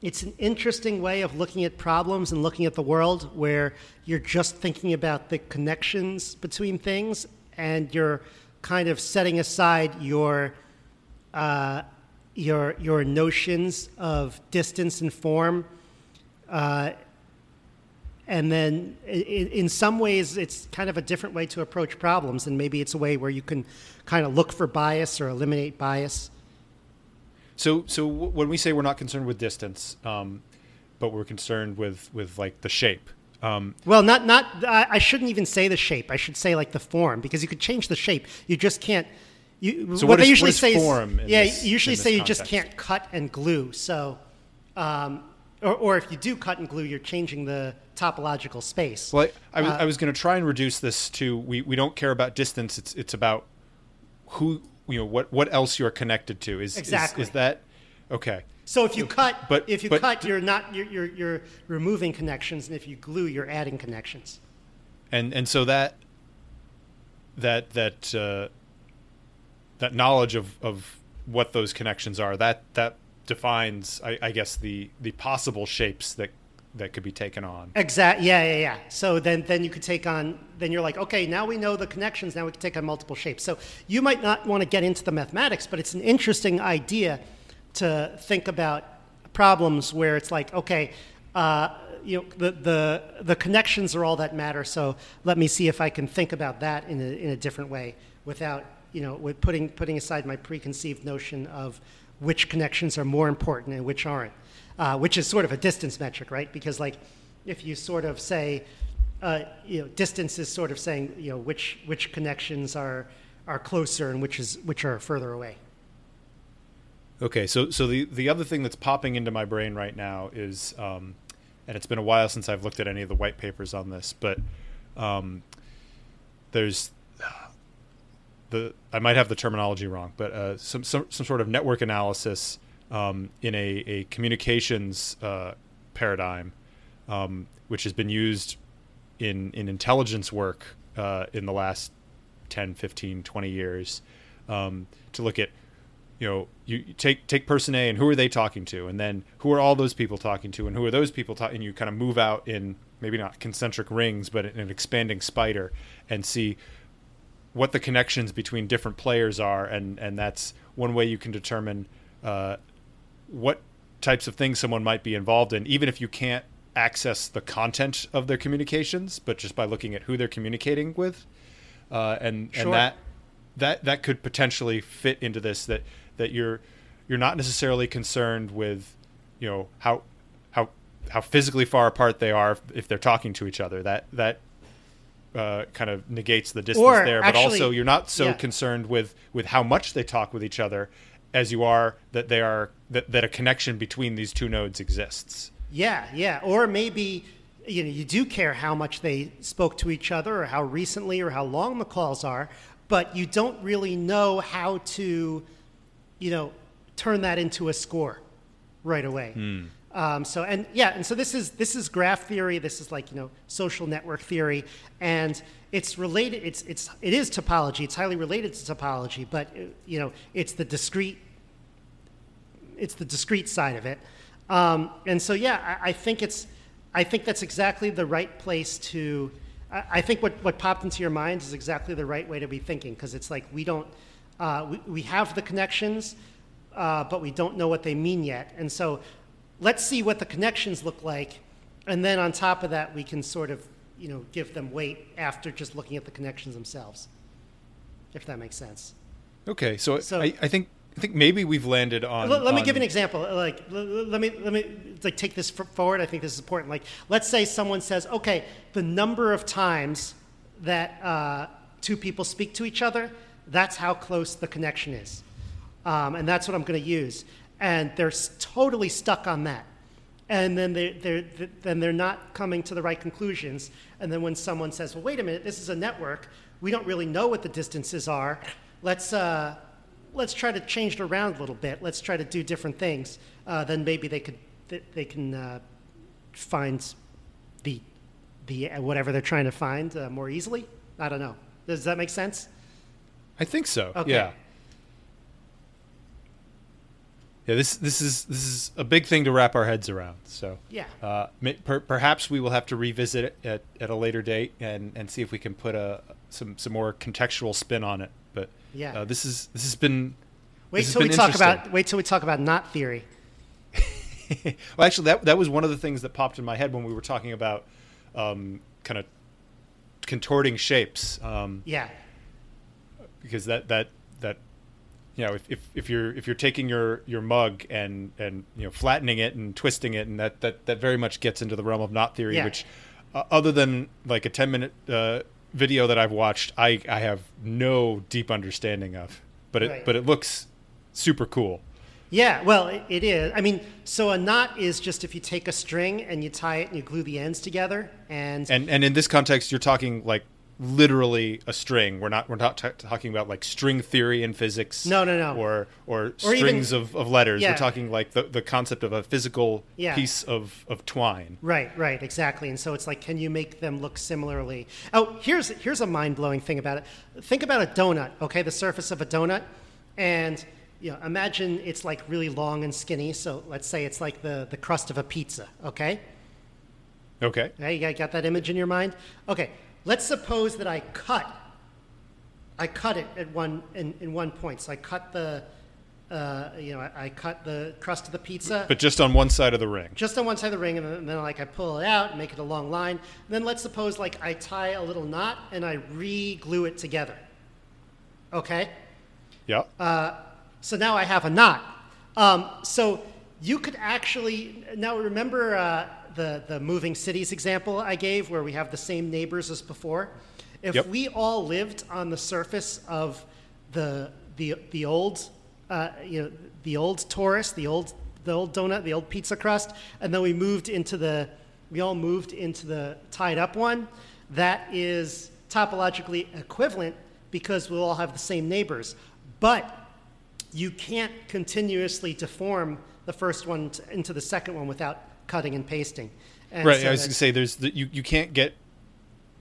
it's an interesting way of looking at problems and looking at the world where you're just thinking about the connections between things and you're kind of setting aside your uh, your your notions of distance and form uh, and then in, in some ways it's kind of a different way to approach problems and maybe it's a way where you can kind of look for bias or eliminate bias So, so when we say we're not concerned with distance, um, but we're concerned with with like the shape Um, Well, not not. I, I shouldn't even say the shape. I should say like the form because you could change the shape. You just can't. You, So what, what they usually what is say form in yeah, this- usually say you just can't cut and glue. So, um, or, or if you do cut and glue, you're changing the topological space. Well, I, I was, Uh, I was going to try and reduce this to we, we don't care about distance. It's it's about who you know what what else you're connected to. Is is- Exactly. is, that okay? So if you cut, but- if you but- cut, you're not you're, you're you're removing connections, and if you glue, you're adding connections. And and so that that that uh, that knowledge of of what those connections are that that defines I, I guess the the possible shapes that that could be taken on. Exactly. Yeah, yeah, yeah. So then, then you could take on. Then you're like, okay, now we know the connections. Now we can take on multiple shapes. So you might not want to get into the mathematics, but it's an interesting idea to think about problems where it's like, okay, uh, you know, the, the the connections are all that matter. So let me see if I can think about that in a in a different way without you know, with putting putting aside my preconceived notion of which connections are more important and which aren't uh, which is sort of a distance metric, right? Because like if you sort of say, uh, you know, distance is sort of saying, you know, which which connections are are closer and which is which are further away. Okay, so so the the other thing that's popping into my brain right now is, um, and it's been a while since I've looked at any of the white papers on this, but um, there's the I might have the terminology wrong, but uh, some, some some sort of network analysis um, in a a communications uh, paradigm, um, which has been used in in intelligence work uh, in the last 10, 15, 20 years um, to look at you know, you take take person A and who are they talking to, and then who are all those people talking to, and who are those people talking? And you kind of move out in maybe not concentric rings, but in an expanding spider, and see what the connections between different players are, and and that's one way you can determine uh, what types of things someone might be involved in, even if you can't access the content of their communications, but just by looking at who they're communicating with, uh, and Sure. and that that that could potentially fit into this that that you're you're not necessarily concerned with you know how how how physically far apart they are if they're talking to each other that that uh, kind of negates the distance Or there but actually- also you're not so yeah. concerned with with how much they talk with each other as you are that they are that, that a connection between these two nodes exists Yeah, yeah. Or maybe you know you do care how much they spoke to each other, or how recently, or how long the calls are, but you don't really know how to, you know, turn that into a score right away. Um, so and yeah, and so this is this is graph theory. This is like you know social network theory, and it's related. It's it's it is topology. It's highly related to topology, but you know it's the discrete it's the discrete side of it. Um, and so, yeah, I, I think it's, I think that's exactly the right place to. I, I think what, what popped into your mind is exactly the right way to be thinking because it's like we don't, uh, we, we have the connections, uh, but we don't know what they mean yet. And so, let's see what the connections look like, and then on top of that, we can sort of, you know, give them weight after just looking at the connections themselves. If that makes sense. okay so, So- I, I think I think maybe we've landed on Let, let me on- give an example. Like, let me let me like take this forward. I think this is important. Like, let's say someone says, "Okay, the number of times that uh, two people speak to each other, that's how close the connection is," um, and that's what I'm going to use. And they're totally stuck on that. And then they they're, then they're not coming to the right conclusions. And then when someone says, "Well, wait a minute, this is a network. We don't really know what the distances are. Let's." Uh, let's try to change it around a little bit. Let's try to do different things. Uh, then maybe they could they, they can uh, find the the uh, whatever they're trying to find uh, more easily. I don't know. Does that make sense? I think so. Okay. Yeah. Yeah. This this is this is a big thing to wrap our heads around. So Yeah. uh, per, perhaps we will have to revisit it at, at a later date and, and see if we can put a some some more contextual spin on it. But Yeah. uh, this is this has been Wait till we talk about wait till we talk about knot theory. well, actually, that that was one of the things that popped in my head when we were talking about um, kind of contorting shapes. Um, Yeah. because that that that you know if, if, if you're if you're taking your your mug and and you know flattening it and twisting it and that that that very much gets into the realm of knot theory Yeah. which uh, other than like a 10 minute uh, video that I've watched, I, I have no deep understanding of. But it Right. but it looks super cool. Yeah, well, it, it is. I mean, so a knot is just if you take a string and you tie it and you glue the ends together, and, And and in this context, you're talking like literally a string. We're not we're not t- talking about like string theory in physics. No, no, no. Or or, Or even- strings of, of letters. Yeah. We're talking like the, the concept of a physical Yeah. piece of, of twine. right, right, exactly. And so it's like, can you make them look similarly? Oh, here's here's a mind blowing thing about it. Think about a donut. Okay, the surface of a donut, and you know, imagine it's like really long and skinny. So let's say it's like the the crust of a pizza. Okay. Okay. Okay, you got- got that image in your mind? Okay, let's suppose that I cut. I cut it at one in, in one point. So I cut the, uh, you know, I, I cut the crust of the pizza But just on one side of the ring. just on one side of the ring, and then, and then like I pull it out, and make it a long line. And then let's suppose like I tie a little knot and I re-glue it together. Okay. Yeah. Uh, So now I have a knot. Um, so you could actually now remember uh, the the moving cities example I gave, where we have the same neighbors as before. If Yep. we all lived on the surface of the the the old uh, you know the old torus, the old the old donut, the old pizza crust, and then we moved into the we all moved into the tied up one. That is topologically equivalent because we'll all have the same neighbors, but you can't continuously deform the first one into the second one without cutting and pasting. And right. so I was going to say there's the, you, you can't get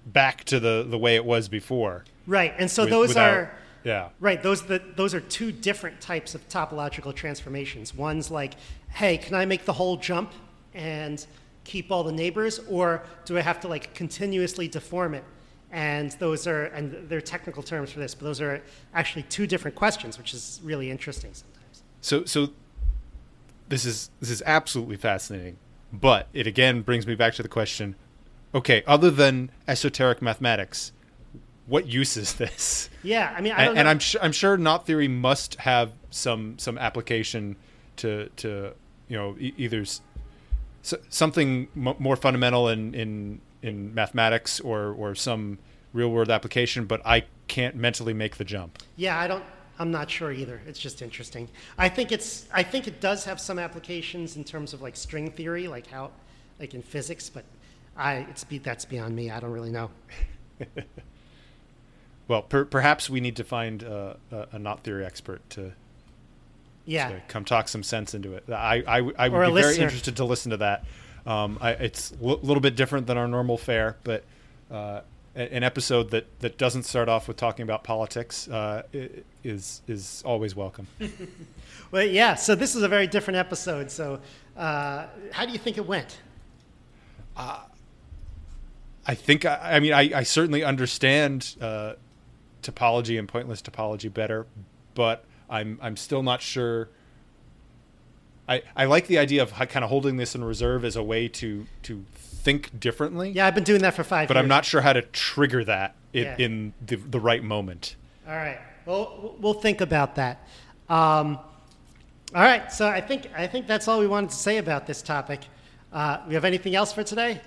back to the, the way it was before. right, and so with- those without- are Yeah. right. Those the, those are two different types of topological transformations. One's like, hey, can I make the whole jump and keep all the neighbors, or do I have to like continuously deform it? And those are and there are technical terms for this, but those are actually two different questions, which is really interesting sometimes. So so this is this is absolutely fascinating, but it again brings me back to the question: Okay, other than esoteric mathematics, what use is this? Yeah, I mean, I don't and, and i'm sure I'm sure knot theory must have some some application to to you know e- either s- something m- more fundamental in in in mathematics or or some real world application, but I can't mentally make the jump. Yeah, I don't. I'm not sure either. It's just interesting. I think it's. I think it does have some applications in terms of like string theory, like how, like in physics. But I, it's be, that's beyond me. I don't really know. Well, per, perhaps we need to find uh, a, a knot theory expert to, Yeah, to come talk some sense into it. I, I, I would be very interested to listen to that. Um, I, it's a l- little bit different than our normal fare, but uh, an episode that, that doesn't start off with talking about politics uh, is is always welcome. well, yeah. So this is a very different episode. So, uh, how do you think it went? I think I, I mean I, I certainly understand uh, topology and pointless topology better, but I'm I'm still not sure. I, I like the idea of kind of holding this in reserve as a way to to think differently. Yeah, I've been doing that for five. But years. I'm not sure how to trigger that in, Yeah. in the, the right moment. All right. Well, we'll think about that. Um, all right. So I think I think that's all we wanted to say about this topic. Uh, we have anything else for today?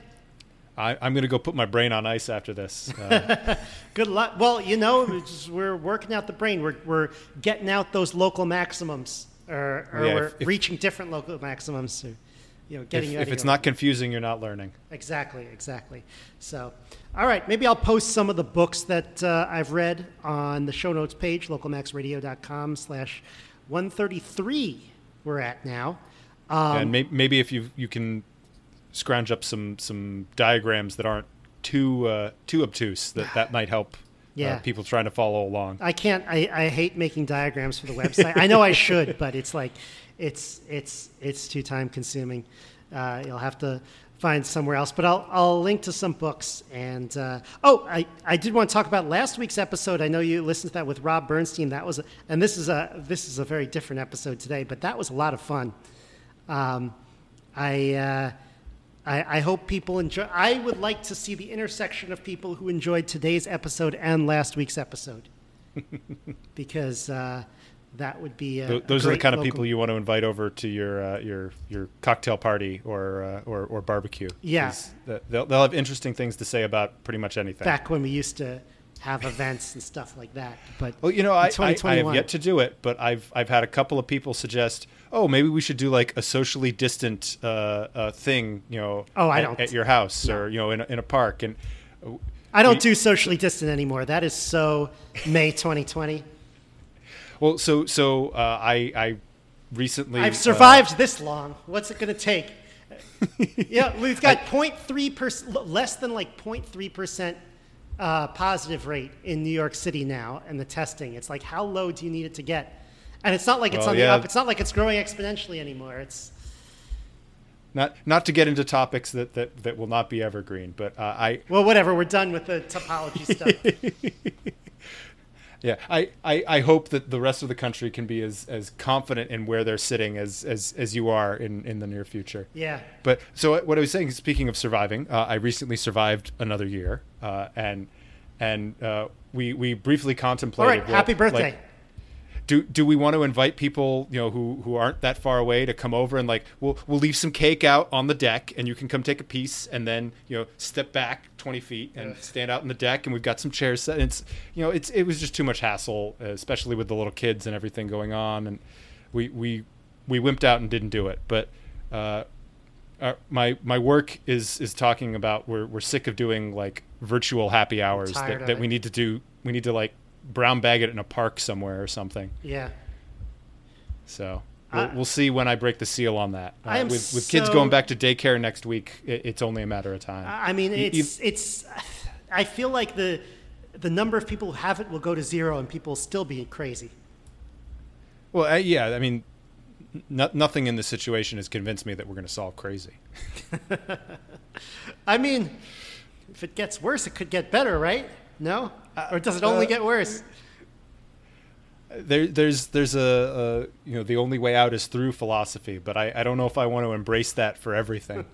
I, I'm going to go put my brain on ice after this. Uh, Good luck. Well, you know, we're working out the brain. We're, we're getting out those local maximums, or, or Yeah, we're if- if- reaching different local maximums. You know, if you if it's not confusing, you're not learning. exactly, exactly. So, all right, maybe I'll post some of the books that uh, I've read on the show notes page, localmaxradio.com/slash one thirty three. We're at now. Um, and may, maybe if you you can scrounge up some some diagrams that aren't too uh, too obtuse, that that might help Yeah. uh, people trying to follow along. I can't. I, I hate making diagrams for the website. I know I should, but it's like, it's it's it's too time consuming. Uh, you'll have to find somewhere else. But I'll I'll link to some books. And uh, oh, I, I did want to talk about last week's episode. I know you listened to that with Rob Bernstein. That was, a, and this is a this is a very different episode today. But that was a lot of fun. Um, I. Uh, I, I hope people enjoy. I would like to see the intersection of people who enjoyed today's episode and last week's episode, because uh, that would be a, Th- a those are the kind of local- people you want to invite over to your uh, your your cocktail party or uh, or, or barbecue. Yes, th- they'll they'll have interesting things to say about pretty much anything. back when we used to have events and stuff like that. But Well, you know, I, I, I 2021 have yet to do it, but I've I've had a couple of people suggest, oh, maybe we should do like a socially distant uh, uh, thing, you know, Oh, I at, don't- at your house or you know in a, in a park, and I don't we- do socially distant anymore. That is so May 2020. Well, so so uh, I I recently I've uh, survived this long. What's it going to take? yeah, we've got 0.3 percent, less than like 0.3 percent uh, positive rate in New York City now, and the testing. It's like, how low do you need it to get? And it's not like it's Well, on yeah. the up. It's not like it's growing exponentially anymore. It's not not to get into topics that that, that will not be evergreen, but uh, I well, whatever. We're done with the topology stuff. Yeah, I, I, I hope that the rest of the country can be as, as confident in where they're sitting as, as, as you are in, in the near future. Yeah. But so what I was saying, speaking of surviving, uh, I recently survived another year, uh, and and uh, we we briefly All contemplated. right. well, happy birthday. like, do do we want to invite people you know who who aren't that far away to come over and like we'll we'll leave some cake out on the deck and you can come take a piece and then you know step back 20 feet and stand out on the deck and we've got some chairs set. And it's you know it's it was just too much hassle uh, especially with the little kids and everything going on. And we we we wimped out and didn't do it. But uh our, my my work is is talking about we're we're sick of doing like virtual happy hours that, that it. we need to do we need to like brown bag it in a park somewhere or something yeah. so we'll, I- we'll see when I break the seal on that. Uh, I am with with kids going back to daycare next week, it, it's only a matter of time. I mean, You- it's it's. I feel like the the number of people who have it will go to zero, and people will still be crazy. well, uh, yeah, I mean, n- nothing in this situation has convinced me that we're going to solve crazy. I mean, if it gets worse, it could get better, right? No, or does it only uh, get worse? There, there's there's a, a you know the only way out is through philosophy, but I, I don't know if I want to embrace that for everything.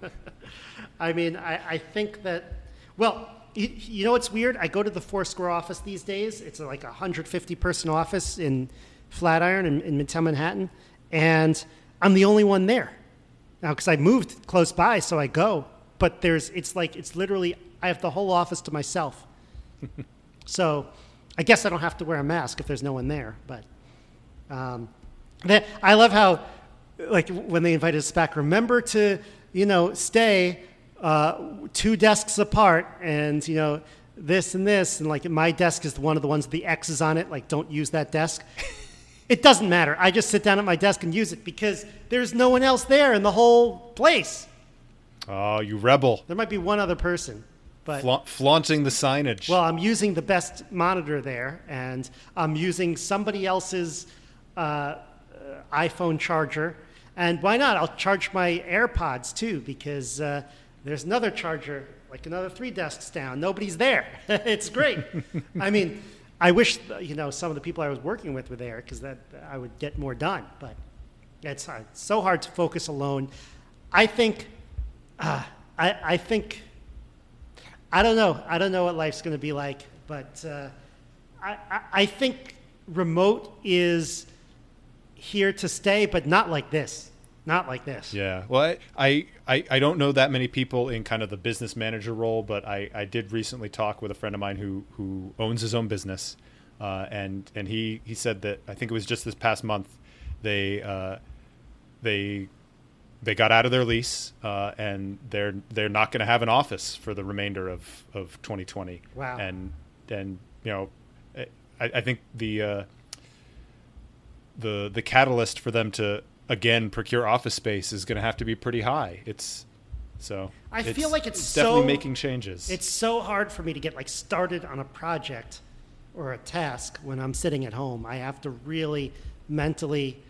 I mean, I, I think that. Well, you, you know what's weird? I go to the Foursquare office these days. It's like a 150 person office in Flatiron in, in Midtown Manhattan, and I'm the only one there now because I moved close by, so I go. But there's, it's like it's literally I have the whole office to myself. so, I guess I don't have to wear a mask if there's no one there. But um, that, I love how, like, when they invited us back, remember to, you know, stay uh, two desks apart and, you know, this and this. And, like, my desk is one of the ones with the X's on it. Like, don't use that desk. it doesn't matter. I just sit down at my desk and use it because there's no one else there in the whole place. oh, you rebel! There might be one other person. But Fla- flaunting the signage. well, I'm using the best monitor there, and I'm using somebody else's uh, uh, iPhone charger. And why not? I'll charge my AirPods too, because uh, there's another charger, like another three desks down. Nobody's there. it's great. I mean, I wish you know some of the people I was working with were there, because that I would get more done. But it's, it's so hard to focus alone. I think. Uh, I, I think I don't know. I don't know what life's going to be like, but uh, I, I, think remote is here to stay, but not like this. Not like this. Yeah. Well, I, I, I, I don't know that many people in kind of the business manager role, but I, I did recently talk with a friend of mine who, who owns his own business. Uh, and, and he, he said that I think it was just this past month, they, uh, they, they got out of their lease, uh, and they're, they're not going to have an office for the remainder of, of 2020. Wow. And, and, you know, I, I think the, uh, the the catalyst for them to again procure office space is going to have to be pretty high. It's so I feel like it's definitely so- making changes. It's so hard for me to get like started on a project or a task when I'm sitting at home. I have to really mentally,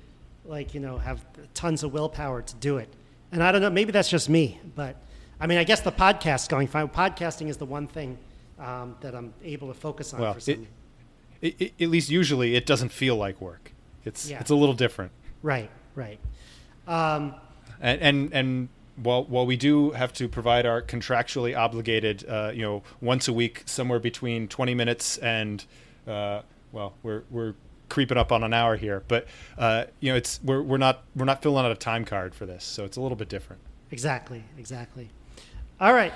like you know, have tons of willpower to do it. And I don't know, maybe that's just me, but I mean, I guess the podcast's going fine. Podcasting is the one thing um, that I'm able to focus on well, for it, some. it, it- at least usually it doesn't feel like work. It's Yeah. it's a little different. Right, right. Um, and and, and while while we do have to provide our contractually obligated, uh, you know, once a week, somewhere between twenty minutes and, uh, well, we're we're creeping up on an hour here, but uh, you know, it's we're we're not we're not filling out a time card for this, so it's a little bit different. Exactly, exactly. All right.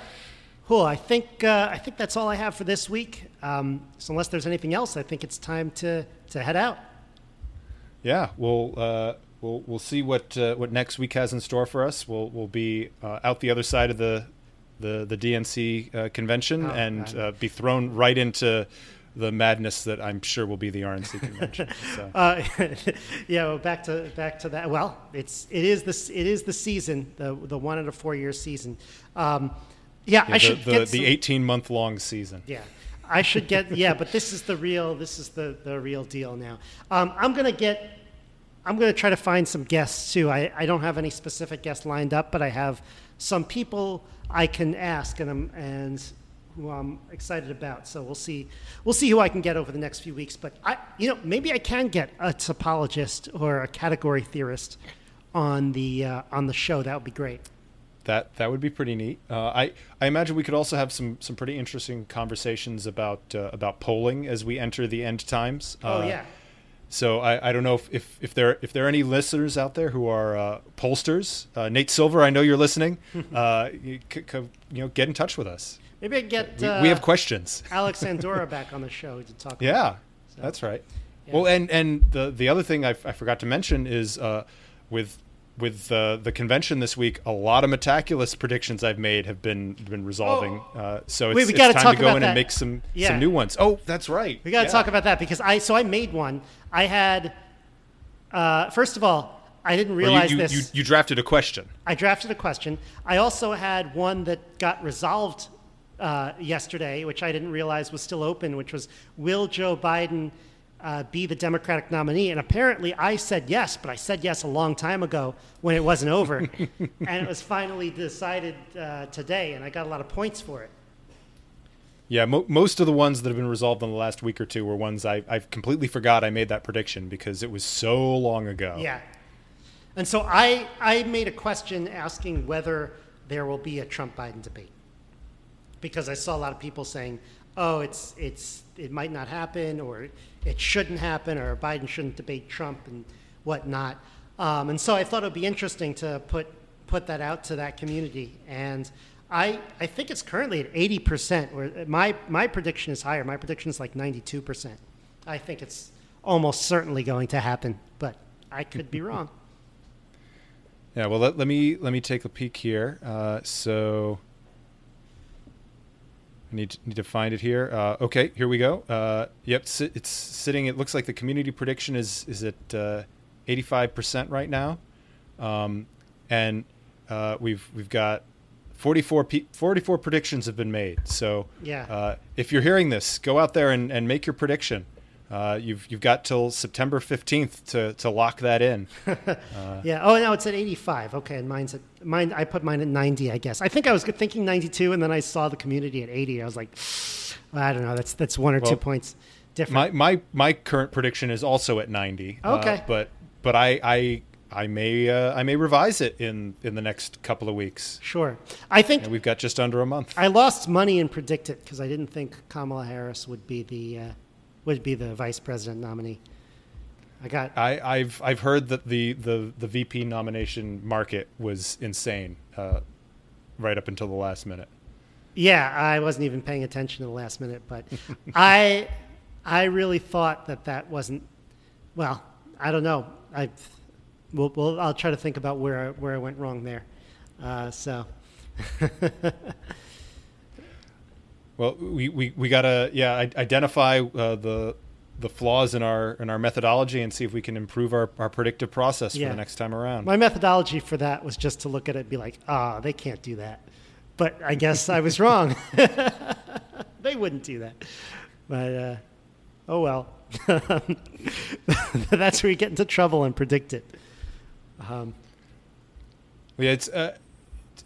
Cool. I think uh, I think that's all I have for this week. Um, so unless there's anything else, I think it's time to to head out. Yeah, we'll uh, we'll we'll see what uh, what next week has in store for us. We'll we'll be uh, out the other side of the the the DNC uh, convention Oh, and uh, be thrown right into the madness that I'm sure will be the RNC convention. So. Uh, yeah, well, back to back to that. Well, it's it is this it is the season the the one in a four year season. Um, yeah, Yeah, I the, should the, get the some- 18 month long season. Yeah, I should get. Yeah, but this is the real. This is the the real deal now. Um, I'm gonna get. I'm gonna try to find some guests too. I, I don't have any specific guests lined up, but I have some people I can ask, and I'm and who I'm excited about. So we'll see. We'll see who I can get over the next few weeks. But I, you know, maybe I can get a topologist or a category theorist on the uh, on the show. That would be great. That that would be pretty neat. Uh, I I imagine we could also have some some pretty interesting conversations about uh, about polling as we enter the end times. Oh Uh, yeah. So I, I don't know if, if, if there if there are any listeners out there who are uh, pollsters. Uh, Nate Silver, I know you're listening. uh, you, c- c- you know, get in touch with us. Maybe I can get. We, uh, we have questions. Alex Andorra back on the show to talk. about Yeah, that's right. Yeah. Well, and and the the other thing I, I forgot to mention is uh, with with uh, the convention this week, a lot of Metaculus predictions I've made have been been resolving. Uh, so it's, Wait, we it's time to go in that. and make some Yeah. some new ones. Oh, that's right. We got to Yeah. talk about that because I so I made one. I had uh, first of all, I didn't Or you- realize you, this. You, you drafted a question. I drafted a question. I also had one that got resolved uh, yesterday, which I didn't realize was still open, which was Will Joe Biden uh, be the Democratic nominee? And apparently I said yes, but I said yes a long time ago when it wasn't over. and it was finally decided uh, today, and I got a lot of points for it. Yeah, mo- most of the ones that have been resolved in the last week or two were ones I I completely forgot I made that prediction because it was so long ago. Yeah. And so I, I made a question asking whether there will be a Trump Biden debate. Because I saw a lot of people saying, oh, it's, it's, it might not happen, or it shouldn't happen, or Biden shouldn't debate Trump and whatnot. Um, and so I thought it would be interesting to put, put that out to that community. And I, I think it's currently at 80%, where my, my prediction is higher. My prediction is like 92%. I think it's almost certainly going to happen, but I could be wrong. Yeah, well, let, let me let me take a peek here. Uh, so I need to, need to find it here. Uh, okay, here we go. Uh, yep, it's sitting. It looks like the community prediction is is at eighty five percent right now, um, and uh, we've we've got 44, pe- 44 predictions have been made. So Yeah. uh, if you're hearing this, go out there and, and make your prediction. Uh, you've you've got till September fifteenth to, to lock that in. Yeah. Oh, no, it's at 85. Okay, and mine's at mine. I put mine at 90. I guess. I think I was thinking 92, and then I saw the community at 80. I was like, I don't know. That's that's one or two points different. My my my current prediction is also at 90. uh, Okay. but but I I I may uh, I may revise it in in the next couple of weeks. sure. I think And we've got just under a month. I lost money in PredictIt because I didn't think Kamala Harris would be the uh, would be the vice president nominee. I got I, I've I've heard that the, the, the VP nomination market was insane, uh, right up until the last minute. Yeah, I wasn't even paying attention to the last minute, but I, I really thought that that wasn't. Well, I don't know. I, well, well I'll try to think about where I, where I went wrong there. Uh, so, Well, we, we, we gotta yeah identify uh, the the flaws in our in our methodology and see if we can improve our, our predictive process Yeah. for the next time around. my methodology for that was just to look at it and be like, ah, they can't do that. But I guess I was wrong. they wouldn't do that. But uh, oh well. That's where you get into trouble and PredictIt. Um, Yeah, it's uh,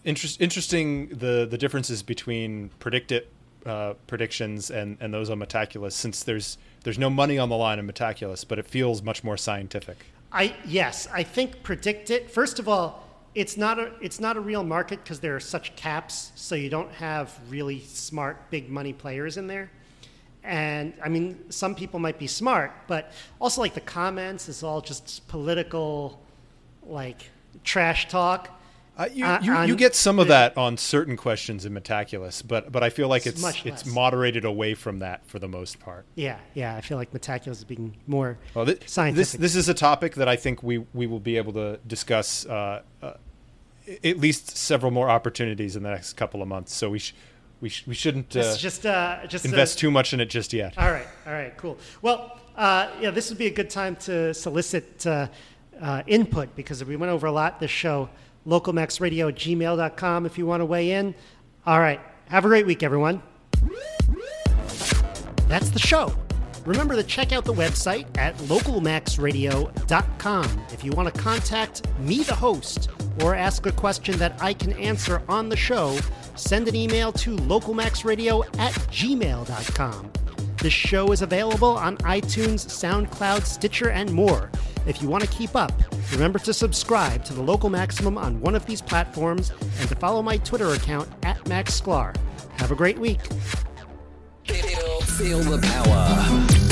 interest, interesting the the differences between PredictIt uh, predictions and, and those on Metaculus, since there's there's no money on the line in Metaculus, but it feels much more scientific. I yes, I think PredictIt. First of all, it's not a it's not a real market because there are such caps, so you don't have really smart big money players in there. and I mean, some people might be smart, but also like the comments is all just political, like trash talk. Uh, you, Uh, you, you get some of that on certain questions in Metaculus, but but I feel like It's it's it's moderated away from that for the most part. Yeah, yeah. I feel like Metaculus is being more Well, thi- scientific. this this is a topic that I think we we will be able to discuss uh, uh, at least several more opportunities in the next couple of months. So we sh- we sh- we shouldn't uh, just uh, just invest too much in it just yet. All right, all right, cool. Well, uh, yeah, this would be a good time to solicit uh, uh, input because we went over a lot this show. Localmaxradio at gmail.com if you want to weigh in. All right, have a great week, everyone. That's the show. Remember to check out the website at localmaxradio.com if you want to contact me, the host, or ask a question that I can answer on the show. Send an email to localmaxradio at gmail.com. This show is available on iTunes, SoundCloud, Stitcher, and more. If you want to keep up, remember to subscribe to the Local Maximum on one of these platforms and to follow my Twitter account at Max Sklar. Have a great week. Feel, the power.